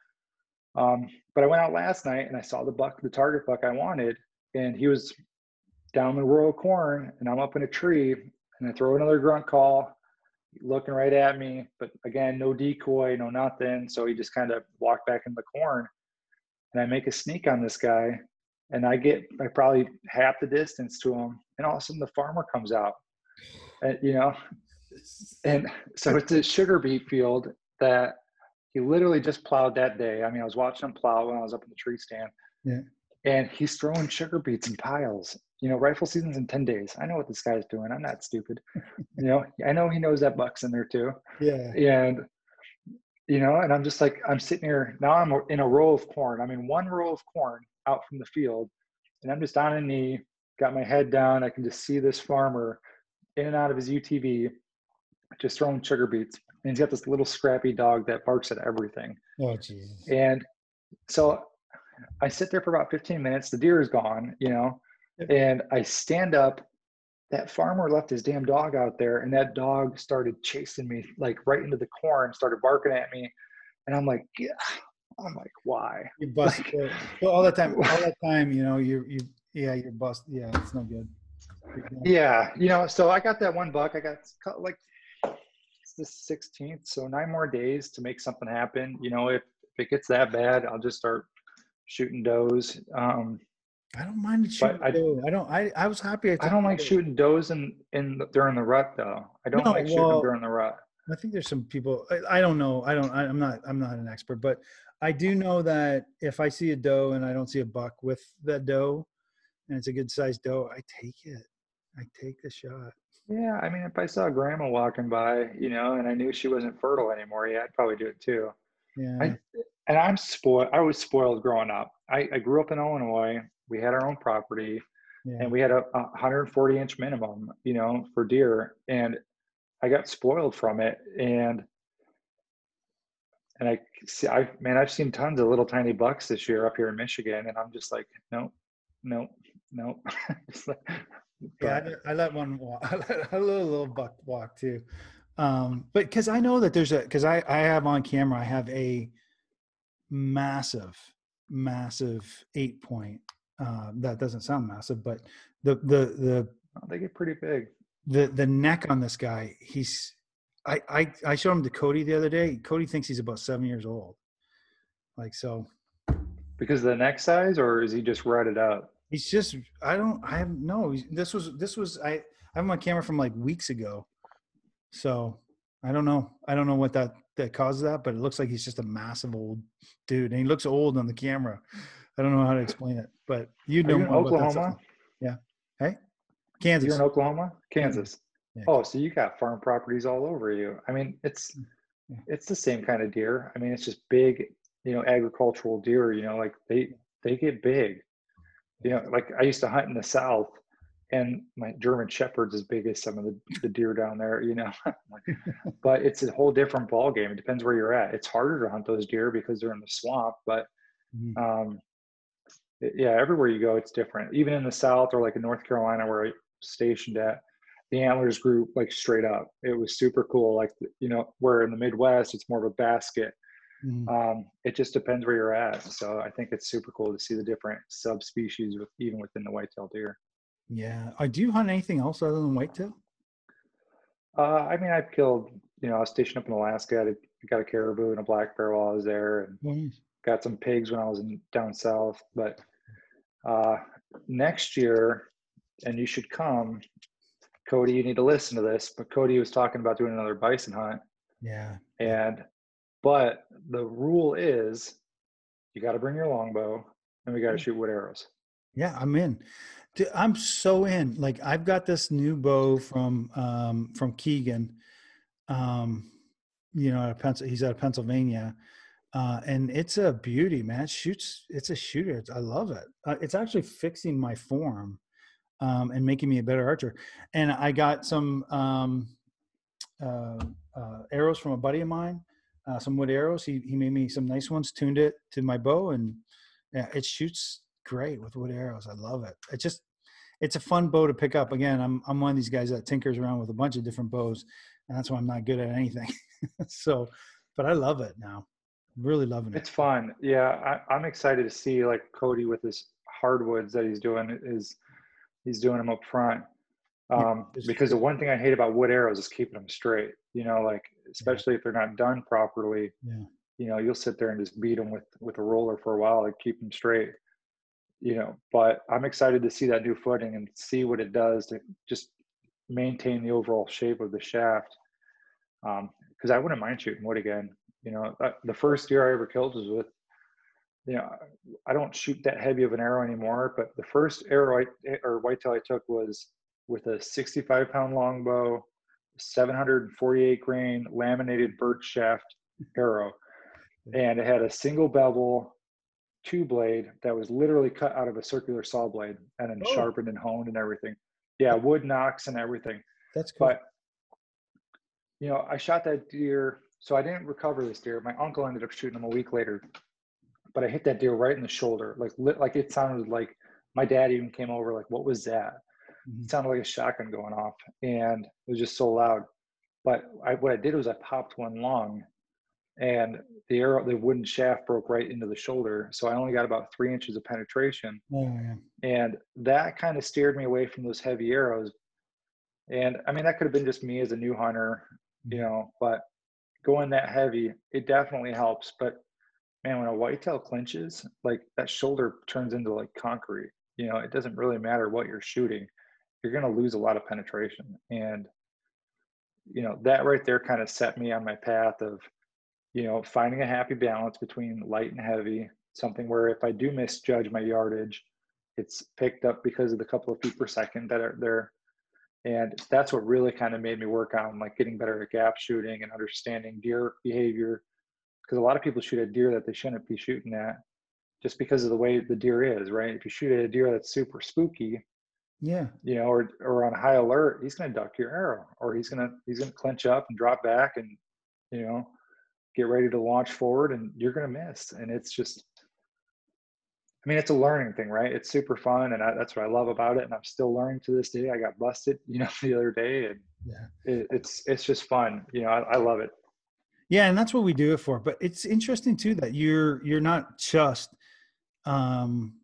um, but I went out last night and I saw the buck, the target buck I wanted, and he was down in the row of corn, and I'm up in a tree, and I throw another grunt call, looking right at me, but again, no decoy, no nothing. So he just kind of walked back in the corn, and I make a sneak on this guy, and I get I probably half the distance to him, and all of a sudden the farmer comes out, and, you know, and so it's a sugar beet field that he literally just plowed that day. I mean, I was watching him plow when I was up in the tree stand. Yeah. And he's throwing sugar beets in piles. You know, rifle season's in 10 days. I know what this guy's doing. I'm not stupid. you know, I know he knows that buck's in there too. yeah. And, you know, and I'm just like, I'm sitting here, now I'm in a row of corn. I'm in one row of corn out from the field. And I'm just on a knee, got my head down. I can just see this farmer in and out of his UTV, just throwing sugar beets. And he's got this little scrappy dog that barks at everything. Oh Jesus. And so I sit there for about 15 minutes. The deer is gone, you know, and I stand up. That farmer left his damn dog out there, and that dog started chasing me like right into the corn, started barking at me. And I'm like, yeah. I'm like, why? You busted. it. so all that time, all that time, you know, you you yeah, you're busted. Yeah, it's no good. Yeah, you know, so I got that one buck. I got cut like it's the 16th, so nine more days to make something happen. You know, if, if it gets that bad, I'll just start shooting does. Um, I don't mind shooting. I- doe. I don't. I I was happy. I don't like shooting does in in the, during the rut though. I don't No, like shooting well- during the rut. I think there's some people. I, I don't know. I don't. I, I'm not. I'm not an expert, but I do know that if I see a doe and I don't see a buck with that doe, and it's a good sized doe, I take it. I take the shot. Yeah, I mean, if I saw grandma walking by, you know, and I knew she wasn't fertile anymore, yeah, I'd probably do it too. Yeah. I, and I'm spoiled. I was spoiled growing up. I, I grew up in Illinois. We had our own property. yeah. and we had a, a 140 inch minimum, you know, for deer, and I got spoiled from it, and and I see, I man, I've seen tons of little tiny bucks this year up here in Michigan, and I'm just like, nope, nope, nope. Like- Yeah, I, let- I let one walk. I let, a little buck walk too. Um, but because I know that there's a because I I have on camera I have a massive massive eight point. Uh, that doesn't sound massive, but the the the they get pretty big. the the neck on this guy he's I, I i showed him to cody the other day cody thinks he's about seven years old like so Because of the neck size, or is he just rutted up? he's just i don't i have no this was this was i i have my camera from like weeks ago so i don't know i don't know what that that causes that but it looks like he's just a massive old dude and he looks old on the camera i don't know how to explain it but you know you in more about that Oklahoma? Yeah. Hey, Kansas. You're in Oklahoma, Kansas. Yeah. Oh, so you got farm properties all over you. I mean, it's Mm, yeah. it's the same kind of deer. I mean, it's just big, you know, agricultural deer. You know, like they they get big. You know, like I used to hunt in the south, and my German Shepherd's as big as some of the, the deer down there. You know, but it's a whole different ball game. It depends where you're at. It's harder to hunt those deer because they're in the swamp, but Mhm. um, yeah, everywhere you go, it's different. Even in the South or like in North Carolina, where I stationed at, the antlers grew like straight up. It was super cool. Like you know, where in the Midwest, it's more of a basket. Mhm. Um, it just depends where you're at. So I think it's super cool to see the different subspecies with even within the whitetail deer. Yeah. I do you hunt anything else other than whitetail? Uh, I mean, I've killed. You know, I was stationed up in Alaska. I got a caribou and a black bear while I was there, and Oh, nice. got some pigs when I was in down south. But uh, next year, and you should come, Cody. You need to listen to this. But Cody was talking about doing another bison hunt, Yeah. and but the rule is you got to bring your longbow and we got to shoot wood arrows. Yeah, I'm in. Dude, I'm so in. Like I've got this new bow from um from Keegan. Um, you know, out of Pens- he's out of Pennsylvania. Uh, and it's a beauty, man. It shoots, it's a shooter. It's, I love it. Uh, it's actually fixing my form um, and making me a better archer. And I got some um, uh, uh, arrows from a buddy of mine, uh, some wood arrows. He, he made me some nice ones, tuned it to my bow, and yeah, it shoots great with wood arrows. I love it. It just it's a fun bow to pick up. Again, I'm I'm one of these guys that tinkers around with a bunch of different bows, and that's why I'm not good at anything. so, but I love it now. Really loving it. It's fun. Yeah, I, I'm excited to see like Cody with his hardwoods that he's doing is he's doing them up front. Um, because the one thing I hate about wood arrows is keeping them straight. You know, like especially if they're not done properly. Yeah. You know, you'll sit there and just beat them with with a roller for a while to keep them straight. You know, but I'm excited to see that new footing and see what it does to just maintain the overall shape of the shaft. Um, because I wouldn't mind shooting wood again. You know, uh, the first deer I ever killed was with, you know, I don't shoot that heavy of an arrow anymore, but the first arrow I or whitetail I took was with a 65 pound longbow, 748 grain laminated birch shaft arrow, and it had a single bevel two blade that was literally cut out of a circular saw blade and then Oh. sharpened and honed and everything. Yeah, wood nocks and everything. That's cool. But you know, I shot that deer, so I didn't recover this deer. My uncle ended up shooting him a week later, but I hit that deer right in the shoulder, like lit, like it sounded like my dad even came over, like, "What was that?" Mhm. It sounded like a shotgun going off, and it was just so loud. But I, what I did was I popped one lung, and the arrow, the wooden shaft broke right into the shoulder, so I only got about three inches of penetration. Oh, and that kind of steered me away from those heavy arrows. And i mean that could have been just me as a new hunter you mm. know but going that heavy it definitely helps. But man when a whitetail clinches like that shoulder turns into like concrete. You know it doesn't really matter what you're shooting you're going to lose a lot of penetration. And you know that right there kind of set me on my path of you know finding a happy balance between light and heavy something where if i do misjudge my yardage it's picked up because of the couple of feet per second that are there and that's what really kind of made me work on like getting better at gap shooting and understanding deer behavior because a lot of people shoot at deer that they shouldn't be shooting at just because of the way the deer is right if you shoot at a deer that's super spooky Yeah. you know or or on high alert he's going to duck your arrow or he's going to he's going to clench up and drop back and you know get ready to launch forward and you're going to miss and it's just I mean, it's a learning thing, right? It's super fun, and I, that's what I love about it. And I'm still learning to this day. I got busted, you know, the other day, and Yeah. it, it's it's just fun. You know, I, I love it. Yeah, and that's what we do it for. But it's interesting too that you're you're not just um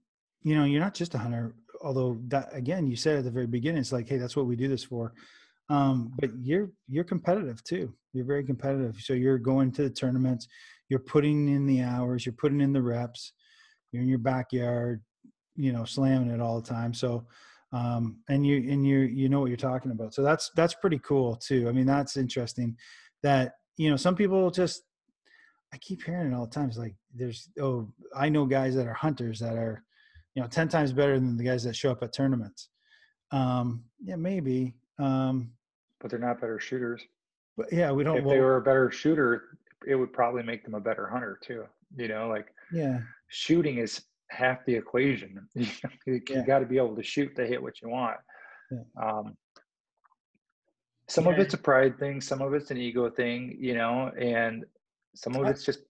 you know, you're not just a hunter, although that again you said at the very beginning, it's like, hey, that's what we do this for. Um, but you're you're competitive too. You're very competitive. So you're going to the tournaments, you're putting in the hours, you're putting in the reps, you're in your backyard, you know, slamming it all the time. So um and you and you you know what you're talking about. So that's that's pretty cool too. I mean, that's interesting that you know some people just i keep hearing it all the time it's like there's oh i know guys that are hunters that are you know 10 times better than the guys that show up at tournaments Um, yeah, maybe. Um, but they're not better shooters. But yeah, we don't. If they were a better shooter, it would probably make them a better hunter too. You know, like yeah, shooting is half the equation. you Yeah. got to be able to shoot to hit what you want. Yeah. Um, some of it's a pride thing, some of it's an ego thing, you know, and some of it's just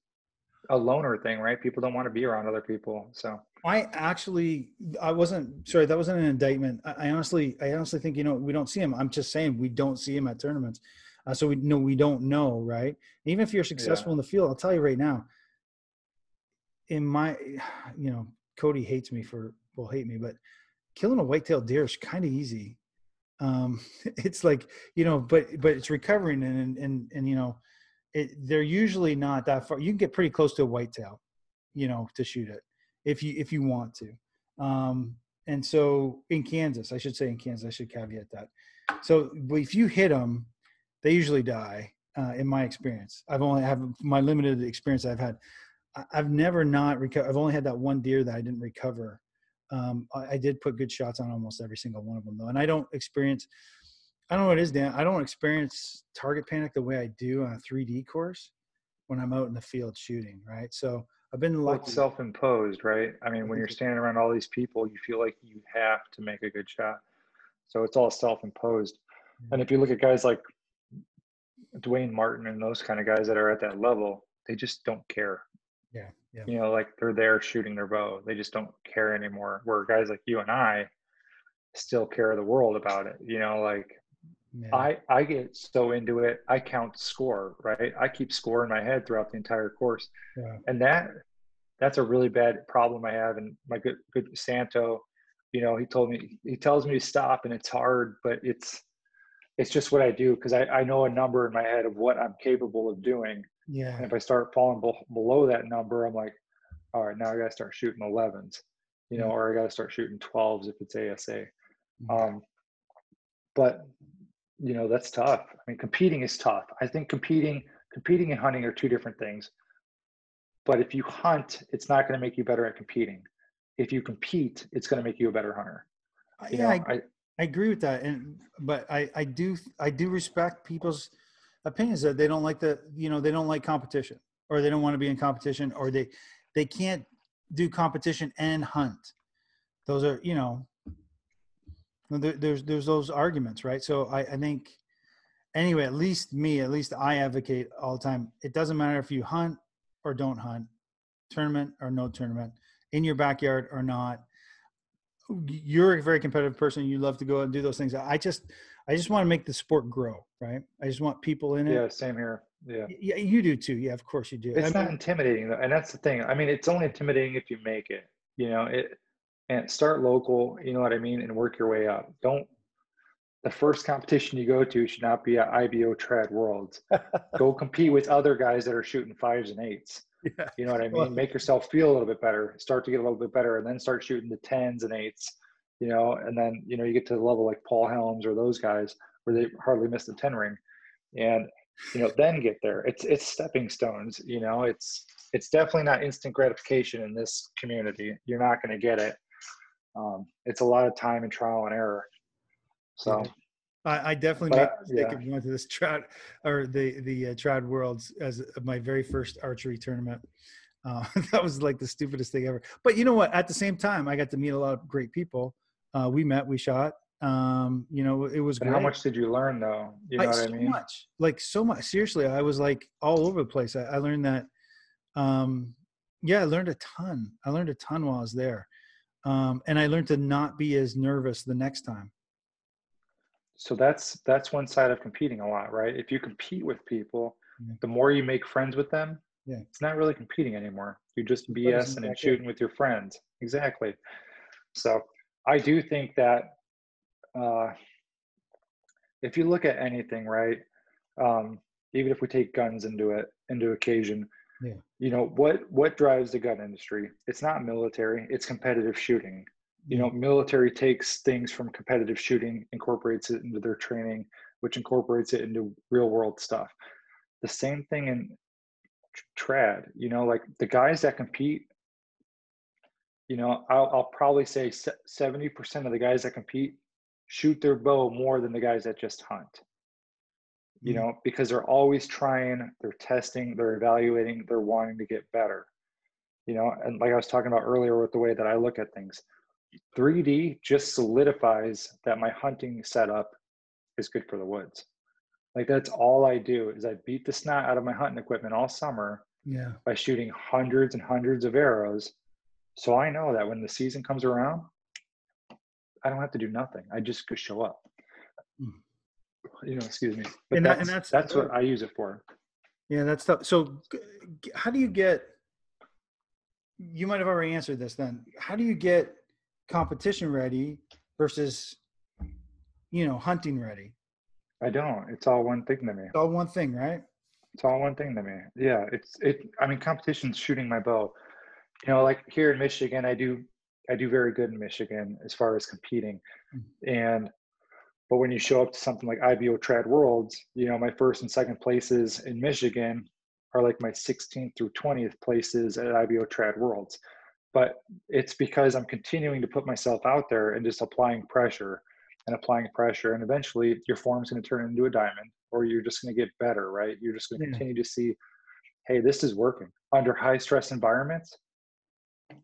a loner thing, right? People don't want to be around other people. So I actually, I wasn't sorry. That wasn't an indictment. I, I honestly, I honestly think you know we don't see him. I'm just saying we don't see him at tournaments, uh, so we know we don't know, right? Even if you're successful in the field, I'll tell you right now. In my, you know, Cody hates me for will hate me, but killing a white-tailed deer is kind of easy. Um, it's like you know, but but it's recovering and and and, and you know, it, they're usually not that far. You can get pretty close to a whitetail, you know, to shoot it if you if you want to. Um, and so in Kansas, I should say in Kansas, I should caveat that. So if you hit them, they usually die. Uh, in my experience, I've only have my limited experience I've had. I've never not recovered. I've only had that one deer that I didn't recover. Um, I, I did put good shots on almost every single one of them though, and I don't experience. I don't know what it is, Dan. I don't experience target panic the way I do on a 3D course when I'm out in the field shooting. Right, so I've been well, lucky. it's self-imposed, right? I mean, when you're standing around all these people, you feel like you have to make a good shot. So it's all self-imposed. And if you look at guys like Dwayne Martin and those kind of guys that are at that level, they just don't care. Yeah, yeah. You know, like they're there shooting their bow. They just don't care anymore. Where guys like you and I still care the world about it. You know, like Yeah. I I get so into it. I count score, right? I keep score in my head throughout the entire course, Yeah. and that that's a really bad problem I have. And my good good Santo, you know, he told me he tells me to stop, and it's hard, but it's it's just what I do because I, I know a number in my head of what I'm capable of doing. Yeah. And if I start falling bel- below that number, I'm like, all right, now I got to start shooting 11s, you know, Yeah. or I got to start shooting 12s if it's ASA. Mhm. Um, but you know, that's tough. I mean, competing is tough. I think competing, competing and hunting are two different things. But if you hunt, it's not going to make you better at competing. If you compete, it's going to make you a better hunter. You yeah, know, I, I agree with that, and but I I do I do respect people's opinions that they don't like the you know they don't like competition or they don't want to be in competition or they they can't do competition and hunt. Those are you know there, there's there's those arguments right. So I I think anyway at least me at least I advocate all the time. It doesn't matter if you hunt or don't hunt, tournament or no tournament, in your backyard or not you're a very competitive person. You love to go and do those things. I just, I just want to make the sport grow, right? I just want people in it. yeah, same here. Yeah. Yeah, you do too. Yeah, of course you do. It's I not intimidating though, and that's the thing. I mean, it's only intimidating if you make it. You know, it and start local. You know what I mean, and work your way up. Don't. The first competition you go to should not be at IBO Trad Worlds. go compete with other guys that are shooting fives and eights. yeah, You know what I mean? Make yourself feel a little bit better. Start to get a little bit better, and then start shooting the tens and eights. You know, and then you know you get to the level like Paul Helms or those guys where they hardly miss the ten ring, and you know then get there. It's it's stepping stones. You know, it's it's definitely not instant gratification in this community. You're not going to get it. Um, it's a lot of time and trial and error. So I, I definitely But made I- the mistake yeah. of going to this trout or the the uh, trad worlds as my very first archery tournament. Uh, that was like the stupidest thing ever. But you know what? At the same time, I got to meet a lot of great people. Uh, we met, we shot. Um, you know, it was great. how much did you learn though? You know I so mean? much like so much seriously i was like all over the place I, I learned that um yeah i learned a ton i learned a ton while i was there um and i learned to not be as nervous the next time so that's that's one side of competing a lot right? If you compete with people Yeah. the more you make friends with them Yeah. it's not really competing anymore. You're just bsing and shooting with your friends. Exactly. So i do think that uh, if you look at anything right um, even if we take guns into it into occasion Yeah. you know what what drives the gun industry? It's not military it's competitive shooting you know military takes things from competitive shooting incorporates it into their training which incorporates it into real world stuff. The same thing in trad you know like the guys that compete you know i'll, I'll probably say 70% of the guys that compete shoot their bow more than the guys that just hunt. You Mm. know because they're always trying they're testing they're evaluating they're wanting to get better. You know and like i was talking about earlier with the way that i look at things 3d just solidifies that my hunting setup is good for the woods like that's all i do is i beat the snot out of my hunting equipment all summer Yeah. by shooting hundreds and hundreds of arrows so i know that when the season comes around i don't have to do nothing i just go show up Mm. you know excuse me but And that- that's, and that's- that's what i use it for Yeah, that's tough. So, how do you get? You might have already answered this. Then, how do you get competition ready versus, you know, hunting ready? i don't. It's all one thing to me. It's all one thing, right? it's all one thing to me. Yeah it's it i mean competition's shooting my bow. You know like here in michigan i do i do very good in michigan as far as competing. Mm-hmm. And but when you show up to something like ibo trad worlds you know my first and second places in michigan are like my 16th through 20th places at ibo trad worlds but it's because i'm continuing to put myself out there and just applying pressure and applying pressure and eventually your form's going to turn into a diamond or you're just going to get better right? You're just going to Yeah. continue to see hey this is working. Under high stress environments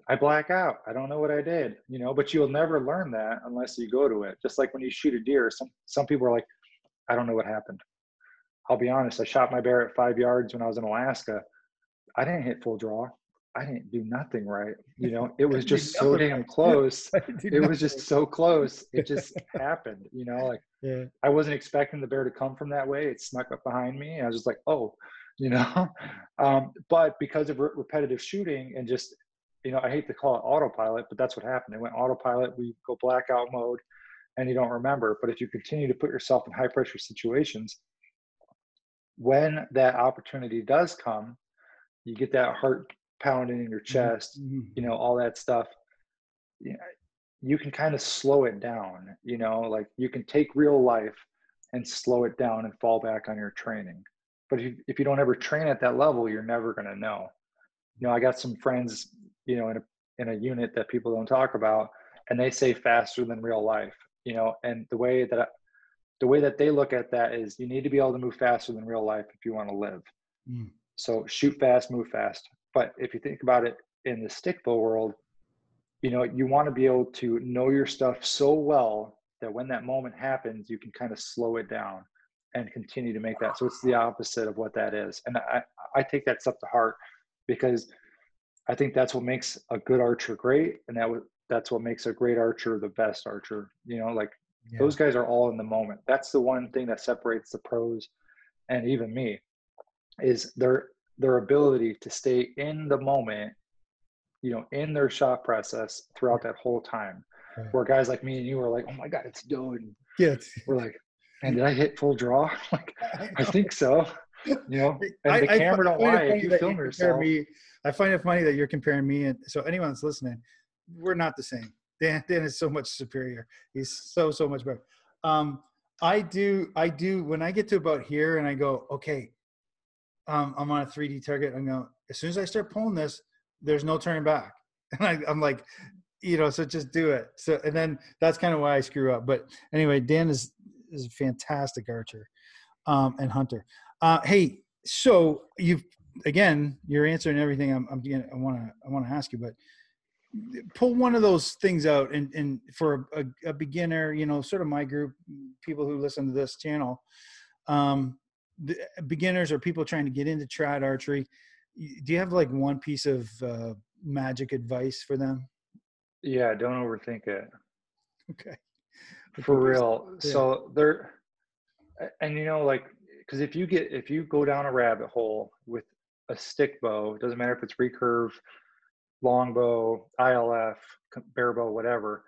i black out. I don't know what i did you know but you'll never learn that unless you go to it. Just like when you shoot a deer some some people are like i don't know what happened. I'll be honest i shot my bear at five yards when i was in alaska. I didn't hit full draw i didn't do nothing right you know it was just so damn close it was just so close it just happened you know like yeah. I wasn't expecting the bear to come from that way. It snuck up behind me. I was just like, oh, you know. Um, but because of re- repetitive shooting and just, you know, I hate to call it autopilot, but that's what happened. It went autopilot. We go blackout mode, and you don't remember. But if you continue to put yourself in high pressure situations, when that opportunity does come, you get that heart pounding in your chest Mhm. you know all that stuff you, know, you can kind of slow it down you know like you can take real life and slow it down and fall back on your training but if, if you don't ever train at that level you're never going to know you know i got some friends you know in a in a unit that people don't talk about and they say faster than real life you know and the way that I, the way that they look at that is you need to be able to move faster than real life if you want to live Mm. so shoot fast, move fast. But if you think about it in the stick bow world, you know, you want to be able to know your stuff so well that when that moment happens, you can kind of slow it down and continue to make that. So it's the opposite of what that is. And I, I take that stuff to heart because I think that's what makes a good archer great. And that was, that's what makes a great archer the best archer. You know, like Yeah. those guys are all in the moment. That's the one thing that separates the pros and even me is their their ability to stay in the moment, you know, in their shot process throughout that whole time. Right. Where guys like me and you are like, oh my god, it's done. Yeah. it's- We're like, and did I hit full draw? like, I think so. You know, and I- the camera don't I find lie. If you film compare yourself, Me, I find it funny that you're comparing me and so anyone that's listening, we're not the same. Dan, Dan is so much superior. He's so so much better. Um, I do I do when I get to about here and I go okay, um, I'm on a 3D target. I'm going as soon as I start pulling this, there's no turning back, and I, I'm like, you know, so just do it. So and then that's kind of why I screw up. But anyway, Dan is is a fantastic archer um, and hunter. Uh, hey, so you've again, you're answering everything I'm, I'm I want to, I want to ask you, but pull one of those things out and, and for a, a, beginner, you know, sort of my group, people who listen to this channel, um, beginners or people trying to get into trad archery. Do you have like one piece of uh, magic advice for them? yeah, don't overthink it. Okay. for real Yeah. so there and you know like because if you get if you go down a rabbit hole with a stick bow it doesn't matter if it's recurve longbow ilf barebow whatever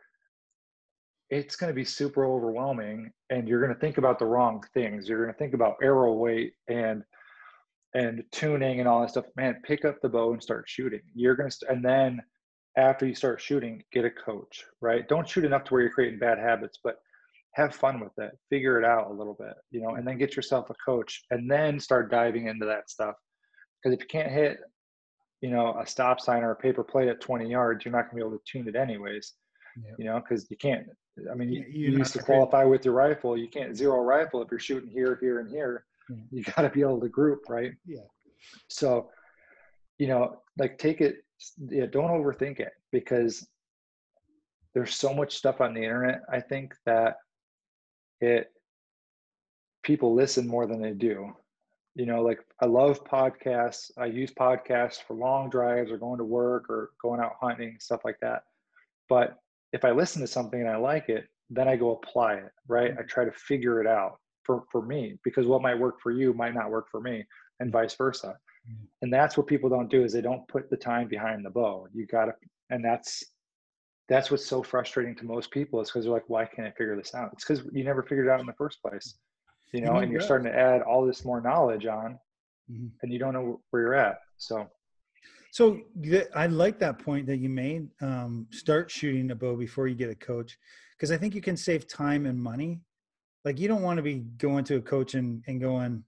it's going to be super overwhelming and you're going to think about the wrong things. You're going to think about arrow weight and and tuning and all that stuff. Man pick up the bow and start shooting. You're going to st- and then after you start shooting get a coach right? Don't shoot enough to where you're creating bad habits but have fun with it. Figure it out a little bit you know and then get yourself a coach and then start diving into that stuff. Because if you can't hit you know a stop sign or a paper plate at 20 yards you're not going to be able to tune it anyways You know, because you can't. I mean, you, you used to qualify with your rifle. You can't zero rifle if you're shooting here, here, and here. Yeah. You got to be able to group, right? Yeah. So, you know, like take it. Yeah, don't overthink it because there's so much stuff on the internet. I think that it people listen more than they do you know like i love podcasts i use podcasts for long drives or going to work or going out hunting stuff like that but if i listen to something and i like it then i go apply it right i mm-hmm. try to figure it out for for me because what might work for you might not work for me and vice versa mm-hmm. and that's what people don't do is they don't put the time behind the bow you gotta and that's that's what's so frustrating to most people is because they're like why can't i figure this out it's because you never figured it out in the first place you know, and, you're starting to add all this more knowledge on, mm-hmm. and you don't know where you're at. So, so I like that point that you made. Um, start shooting a bow before you get a coach, because I think you can save time and money. Like you don't want to be going to a coach and, and going,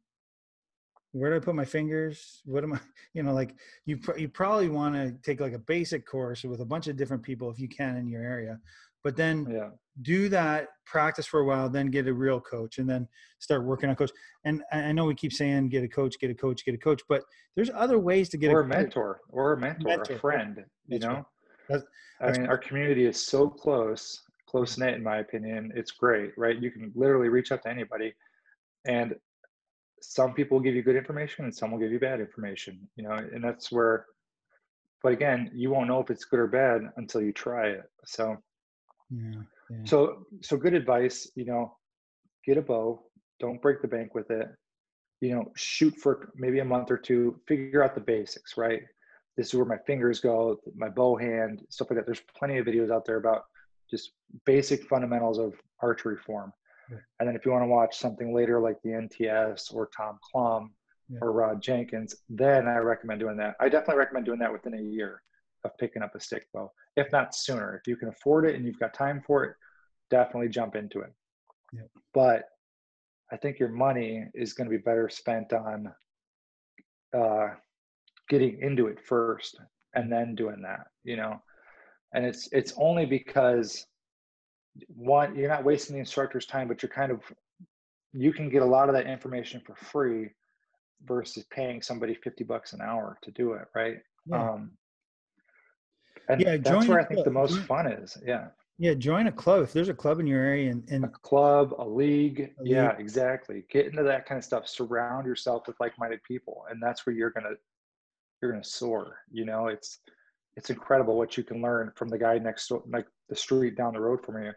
where do I put my fingers? What am I, you know, like you, you probably want to take like a basic course with a bunch of different people if you can in your area, but then yeah. Do that practice for a while then get a real coach and then start working on coach. And i know we keep saying get a coach get a coach get a coach but there's other ways to get or a, a mentor or a mentor, mentor. a friend you know? That's, that's i mean our community is so close close knit in my opinion. It's great right? You can literally reach out to anybody and some people will give you good information and some will give you bad information you know? And that's where but again you won't know if it's good or bad until you try it so yeah, yeah. So so good advice, you know, get a bow, don't break the bank with it. You know, shoot for maybe a month or two, figure out the basics, right? This is where my fingers go, my bow hand, stuff like that. There's plenty of videos out there about just basic fundamentals of archery form. Yeah. And then if you want to watch something later like the NTS or Tom Clum yeah. or Rod Jenkins, then I recommend doing that. I definitely recommend doing that within a year of picking up a stick bow, if not sooner. If you can afford it and you've got time for it, definitely jump into it. Yep. But I think your money is going to be better spent on uh, getting into it first and then doing that, you know. And it's it's only because one, you're not wasting the instructor's time, but you're kind of you can get a lot of that information for free versus paying somebody 50 bucks an hour to do it, right? Yeah. Um, and yeah, that's where I think the most fun is. Yeah. Yeah, join a club. If there's a club in your area and, and a club, a league. A yeah, league. exactly. Get into that kind of stuff. Surround yourself with like-minded people. And that's where you're gonna you're gonna soar. You know, it's it's incredible what you can learn from the guy next door like the street down the road from you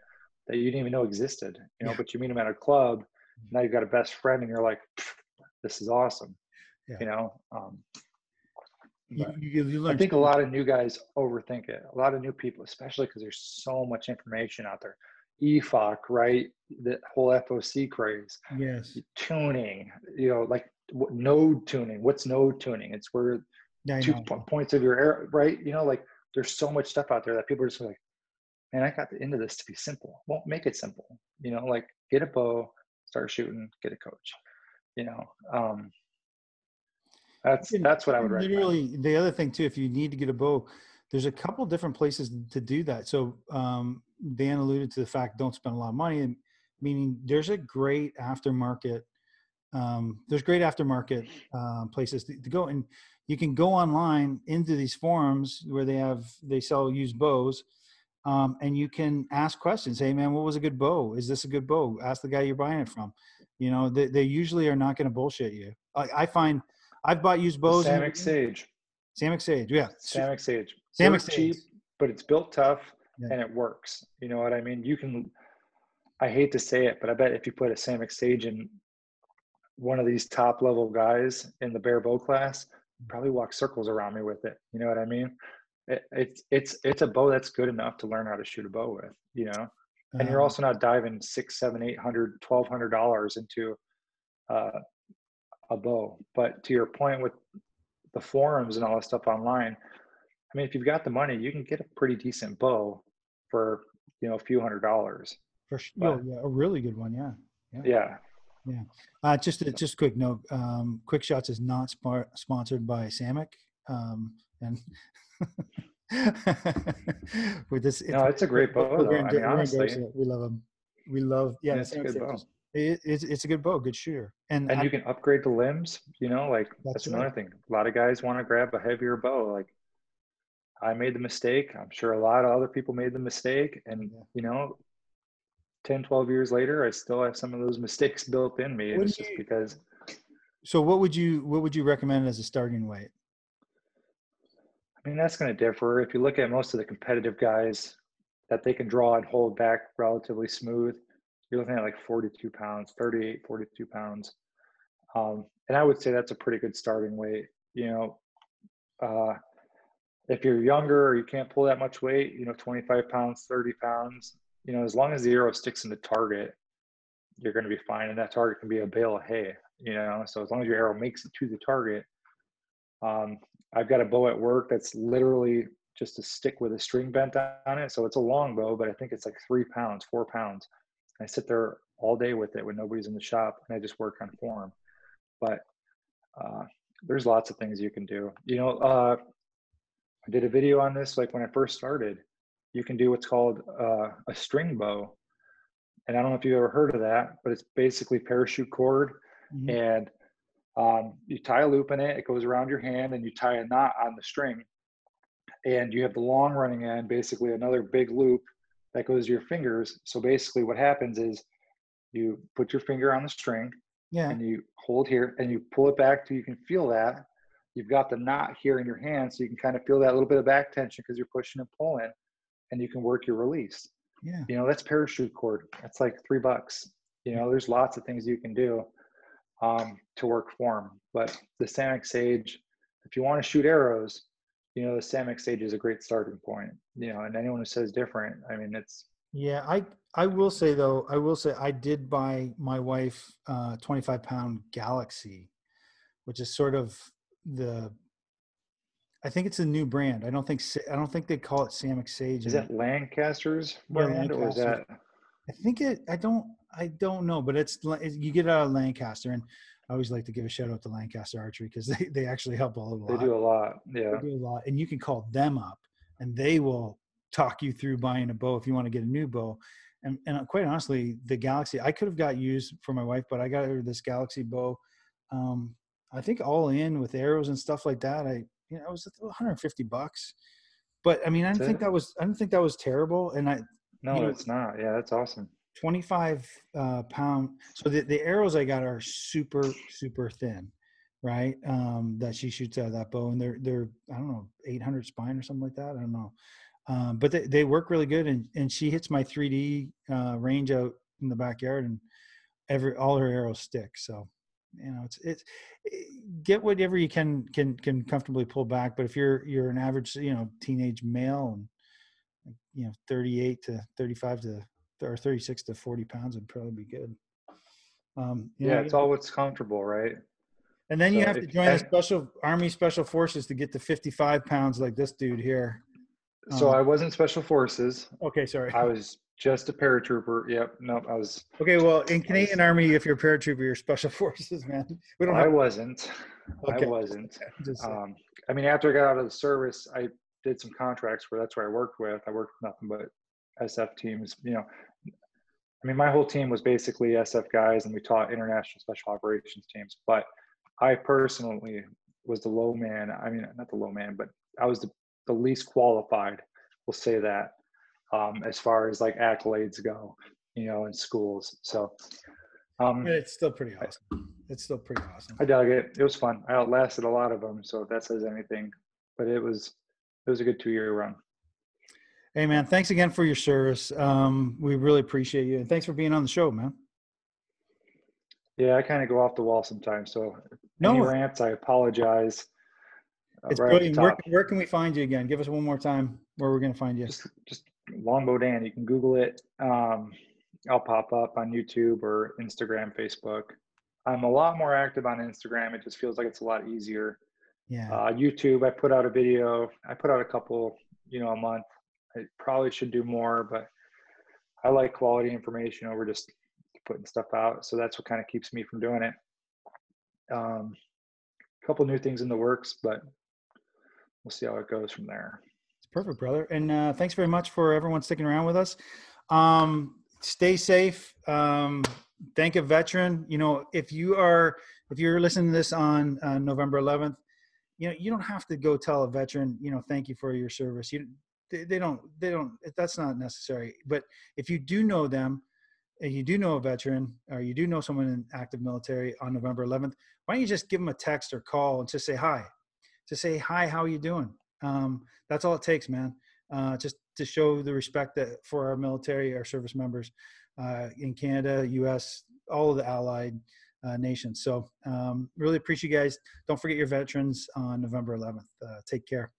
that you didn't even know existed. You know, yeah. but you meet him at a club, now you've got a best friend and you're like, this is awesome. Yeah. You know, um, you, you, you I think a lot of new guys overthink it. A lot of new people, especially because there's so much information out there. EFOC, right? The whole FOC craze. Yes. Tuning, you know, like node tuning. What's node tuning? It's where two points of your air, right? You know, like there's so much stuff out there that people are just like, man, I got into this to be simple. Won't make it simple. You know, like get a bow, start shooting, get a coach. You know, um, that's that's what I would literally. Recommend. The other thing too, if you need to get a bow, there's a couple different places to do that. So um, Dan alluded to the fact don't spend a lot of money, meaning there's a great aftermarket. Um, there's great aftermarket uh, places to, to, go, and you can go online into these forums where they have they sell used bows, um, and you can ask questions. Hey, man, what was a good bow? Is this a good bow? Ask the guy you're buying it from. You know, they, they usually are not going to bullshit you. I, I find I've bought used bows. Samick Sage. Samick Sage, yeah. Samick Sage. Samick Sage. cheap, but it's built tough yeah. and it works. You know what I mean? You can. I hate to say it, but I bet if you put a Samick Sage in one of these top level guys in the barebow class, probably walk circles around me with it. You know what I mean? It, it's it's it's a bow that's good enough to learn how to shoot a bow with. You know, and you're uh-huh. also not diving six, seven, eight hundred, twelve hundred dollars into uh, a bow. But to your point with the forums and all that stuff online, I mean, if you've got the money, you can get a pretty decent bow for you know a few hundred dollars. For sure, but, yeah, a really good one, yeah. Yeah. Yeah. yeah. Uh, just a, just a quick note. Um, Quick Shots is not sponsored by Samick, um, and With this, no, it's a great bow. Though. I mean, honestly, we love them. We love yeah. It's a good bow. It, it's it's a good bow, good shooter, and and I, you can upgrade the limbs. You know, like that's, That's another right. thing. A lot of guys want to grab a heavier bow. Like I made the mistake. I'm sure a lot of other people made the mistake, and you know, 10, 12 years later, I still have some of those mistakes built in me. It's just you- because So what would you what would you recommend as a starting weight? I mean, that's going to differ. If you look at most of the competitive guys that they can draw and hold back relatively smooth, you're looking at like 42 pounds, 38, 42 pounds. Um, and I would say that's a pretty good starting weight. You know, uh, if you're younger or you can't pull that much weight, you know, 25 pounds, 30 pounds, you know, as long as the arrow sticks in the target, you're going to be fine. And that target can be a bale of hay, you know, so as long as your arrow makes it to the target, um, I've got a bow at work that's literally just a stick with a string bent on it. So it's a long bow, but I think it's like three pounds, four pounds. I sit there all day with it when nobody's in the shop and I just work on form. But uh, there's lots of things you can do. You know, uh, I did a video on this like when I first started. You can do what's called uh, a string bow. And I don't know if you've ever heard of that, but it's basically parachute cord Mhm. and um, you tie a loop in it. It goes around your hand, and you tie a knot on the string. And you have the long running end, basically another big loop that goes to your fingers. So basically, what happens is you put your finger on the string Yeah, and you hold here, and you pull it back till you can feel that. You've got the knot here in your hand, so you can kind of feel that little bit of back tension because you're pushing and pulling, and you can work your release yeah. you know that's parachute cord that's like three bucks you know there's lots of things you can do um, to work form but the samick sage if you want to shoot arrows you know the samick sage is a great starting point you know and anyone who says different i mean it's Yeah, I I will say though, I will say I did buy my wife uh 25 pound Galaxy, which is sort of the I think it's a new brand. I don't think I don't think they call it Samick Sage. is that lancaster's Yeah, brand or is that I think it. I don't. I don't know, but it's you get it out of Lancaster, and I always like to give a shout out to Lancaster Archery because they, they actually help a lot. they do a lot yeah They do a lot, and you can call them up, and they will talk you through buying a bow if you want to get a new bow. And and quite honestly, the Galaxy I could have got used for my wife, but I got her this Galaxy bow. Um, I think all in with arrows and stuff like that. I you know it was 150 bucks, but I mean I didn't That's think it? that was I didn't think that was terrible, and I no you know, it's not yeah that's awesome 25 uh, pound. So the, the arrows I got are super, super thin, right? Um, that she shoots out of that bow, and they're they're I don't know 800 spine or something like that. I don't know, um, but they, they work really good. And and she hits my 3D uh, range out in the backyard, and every all her arrows stick. So you know it's it's eh, get whatever you can can can comfortably pull back. But if you're you're an average you know teenage male and you know 38 to 35 to or 36 to 40 pounds would probably be good um yeah know, it's all what's comfortable right and then you have to join the special army special forces to get to 55 pounds like this dude here so Uh, i wasn't special forces okay sorry i was just a paratrooper yep nope i was okay well in canadian army if you're a paratrooper you're special forces man we don't I have wasn't. Okay. I wasn't. Um, I mean, after I got out of the service, I did some contracts where that's where I worked with. I worked with nothing but SF teams. You know, I mean, my whole team was basically SF guys, and we taught international special operations teams. But I personally was the low man. I mean, not the low man, but I was the, the least qualified. We'll say that um, as far as like accolades go. You know, in schools. So. Um, it's still pretty awesome it's still pretty awesome I dug it. It was fun. I outlasted a lot of them, so if that says anything. But it was it was a good two year run. Hey man thanks again for your service um we really appreciate you and thanks for being on the show man Yeah, I kind of go off the wall sometimes. So No, any rants, I apologize. uh, it's right brilliant where, where can we find you again give us one more time where we're going to find you Just just Longbow Dan. You can Google it. Um, I'll pop up on YouTube or Instagram, Facebook. I'm a lot more active on Instagram. It just feels like it's a lot easier. yeah Uh, YouTube, I put out a video. I put out a couple, you know, a month. I probably should do more, but I like quality information over just putting stuff out. So that's what kind of keeps me from doing it. Um, a couple new things in the works, but we'll see how it goes from there. It's perfect, brother. And uh, thanks very much for everyone sticking around with us. Um, stay safe. Um, thank a veteran. You know, if you are if you're listening to this on uh, November 11th, you know you don't have to go tell a veteran, you know, thank you for your service. You they, they don't they don't that's not necessary. But if you do know them, and you do know a veteran or you do know someone in active military on November 11th, why don't you just give them a text or call and just say hi, just say hi, how are you doing? Um, that's all it takes, man. Uh, just to show the respect that for our military, our service members uh, in Canada, U.S., all of the allied uh, nations. So um, really appreciate you guys. Don't forget your veterans on November 11th. Uh, take care.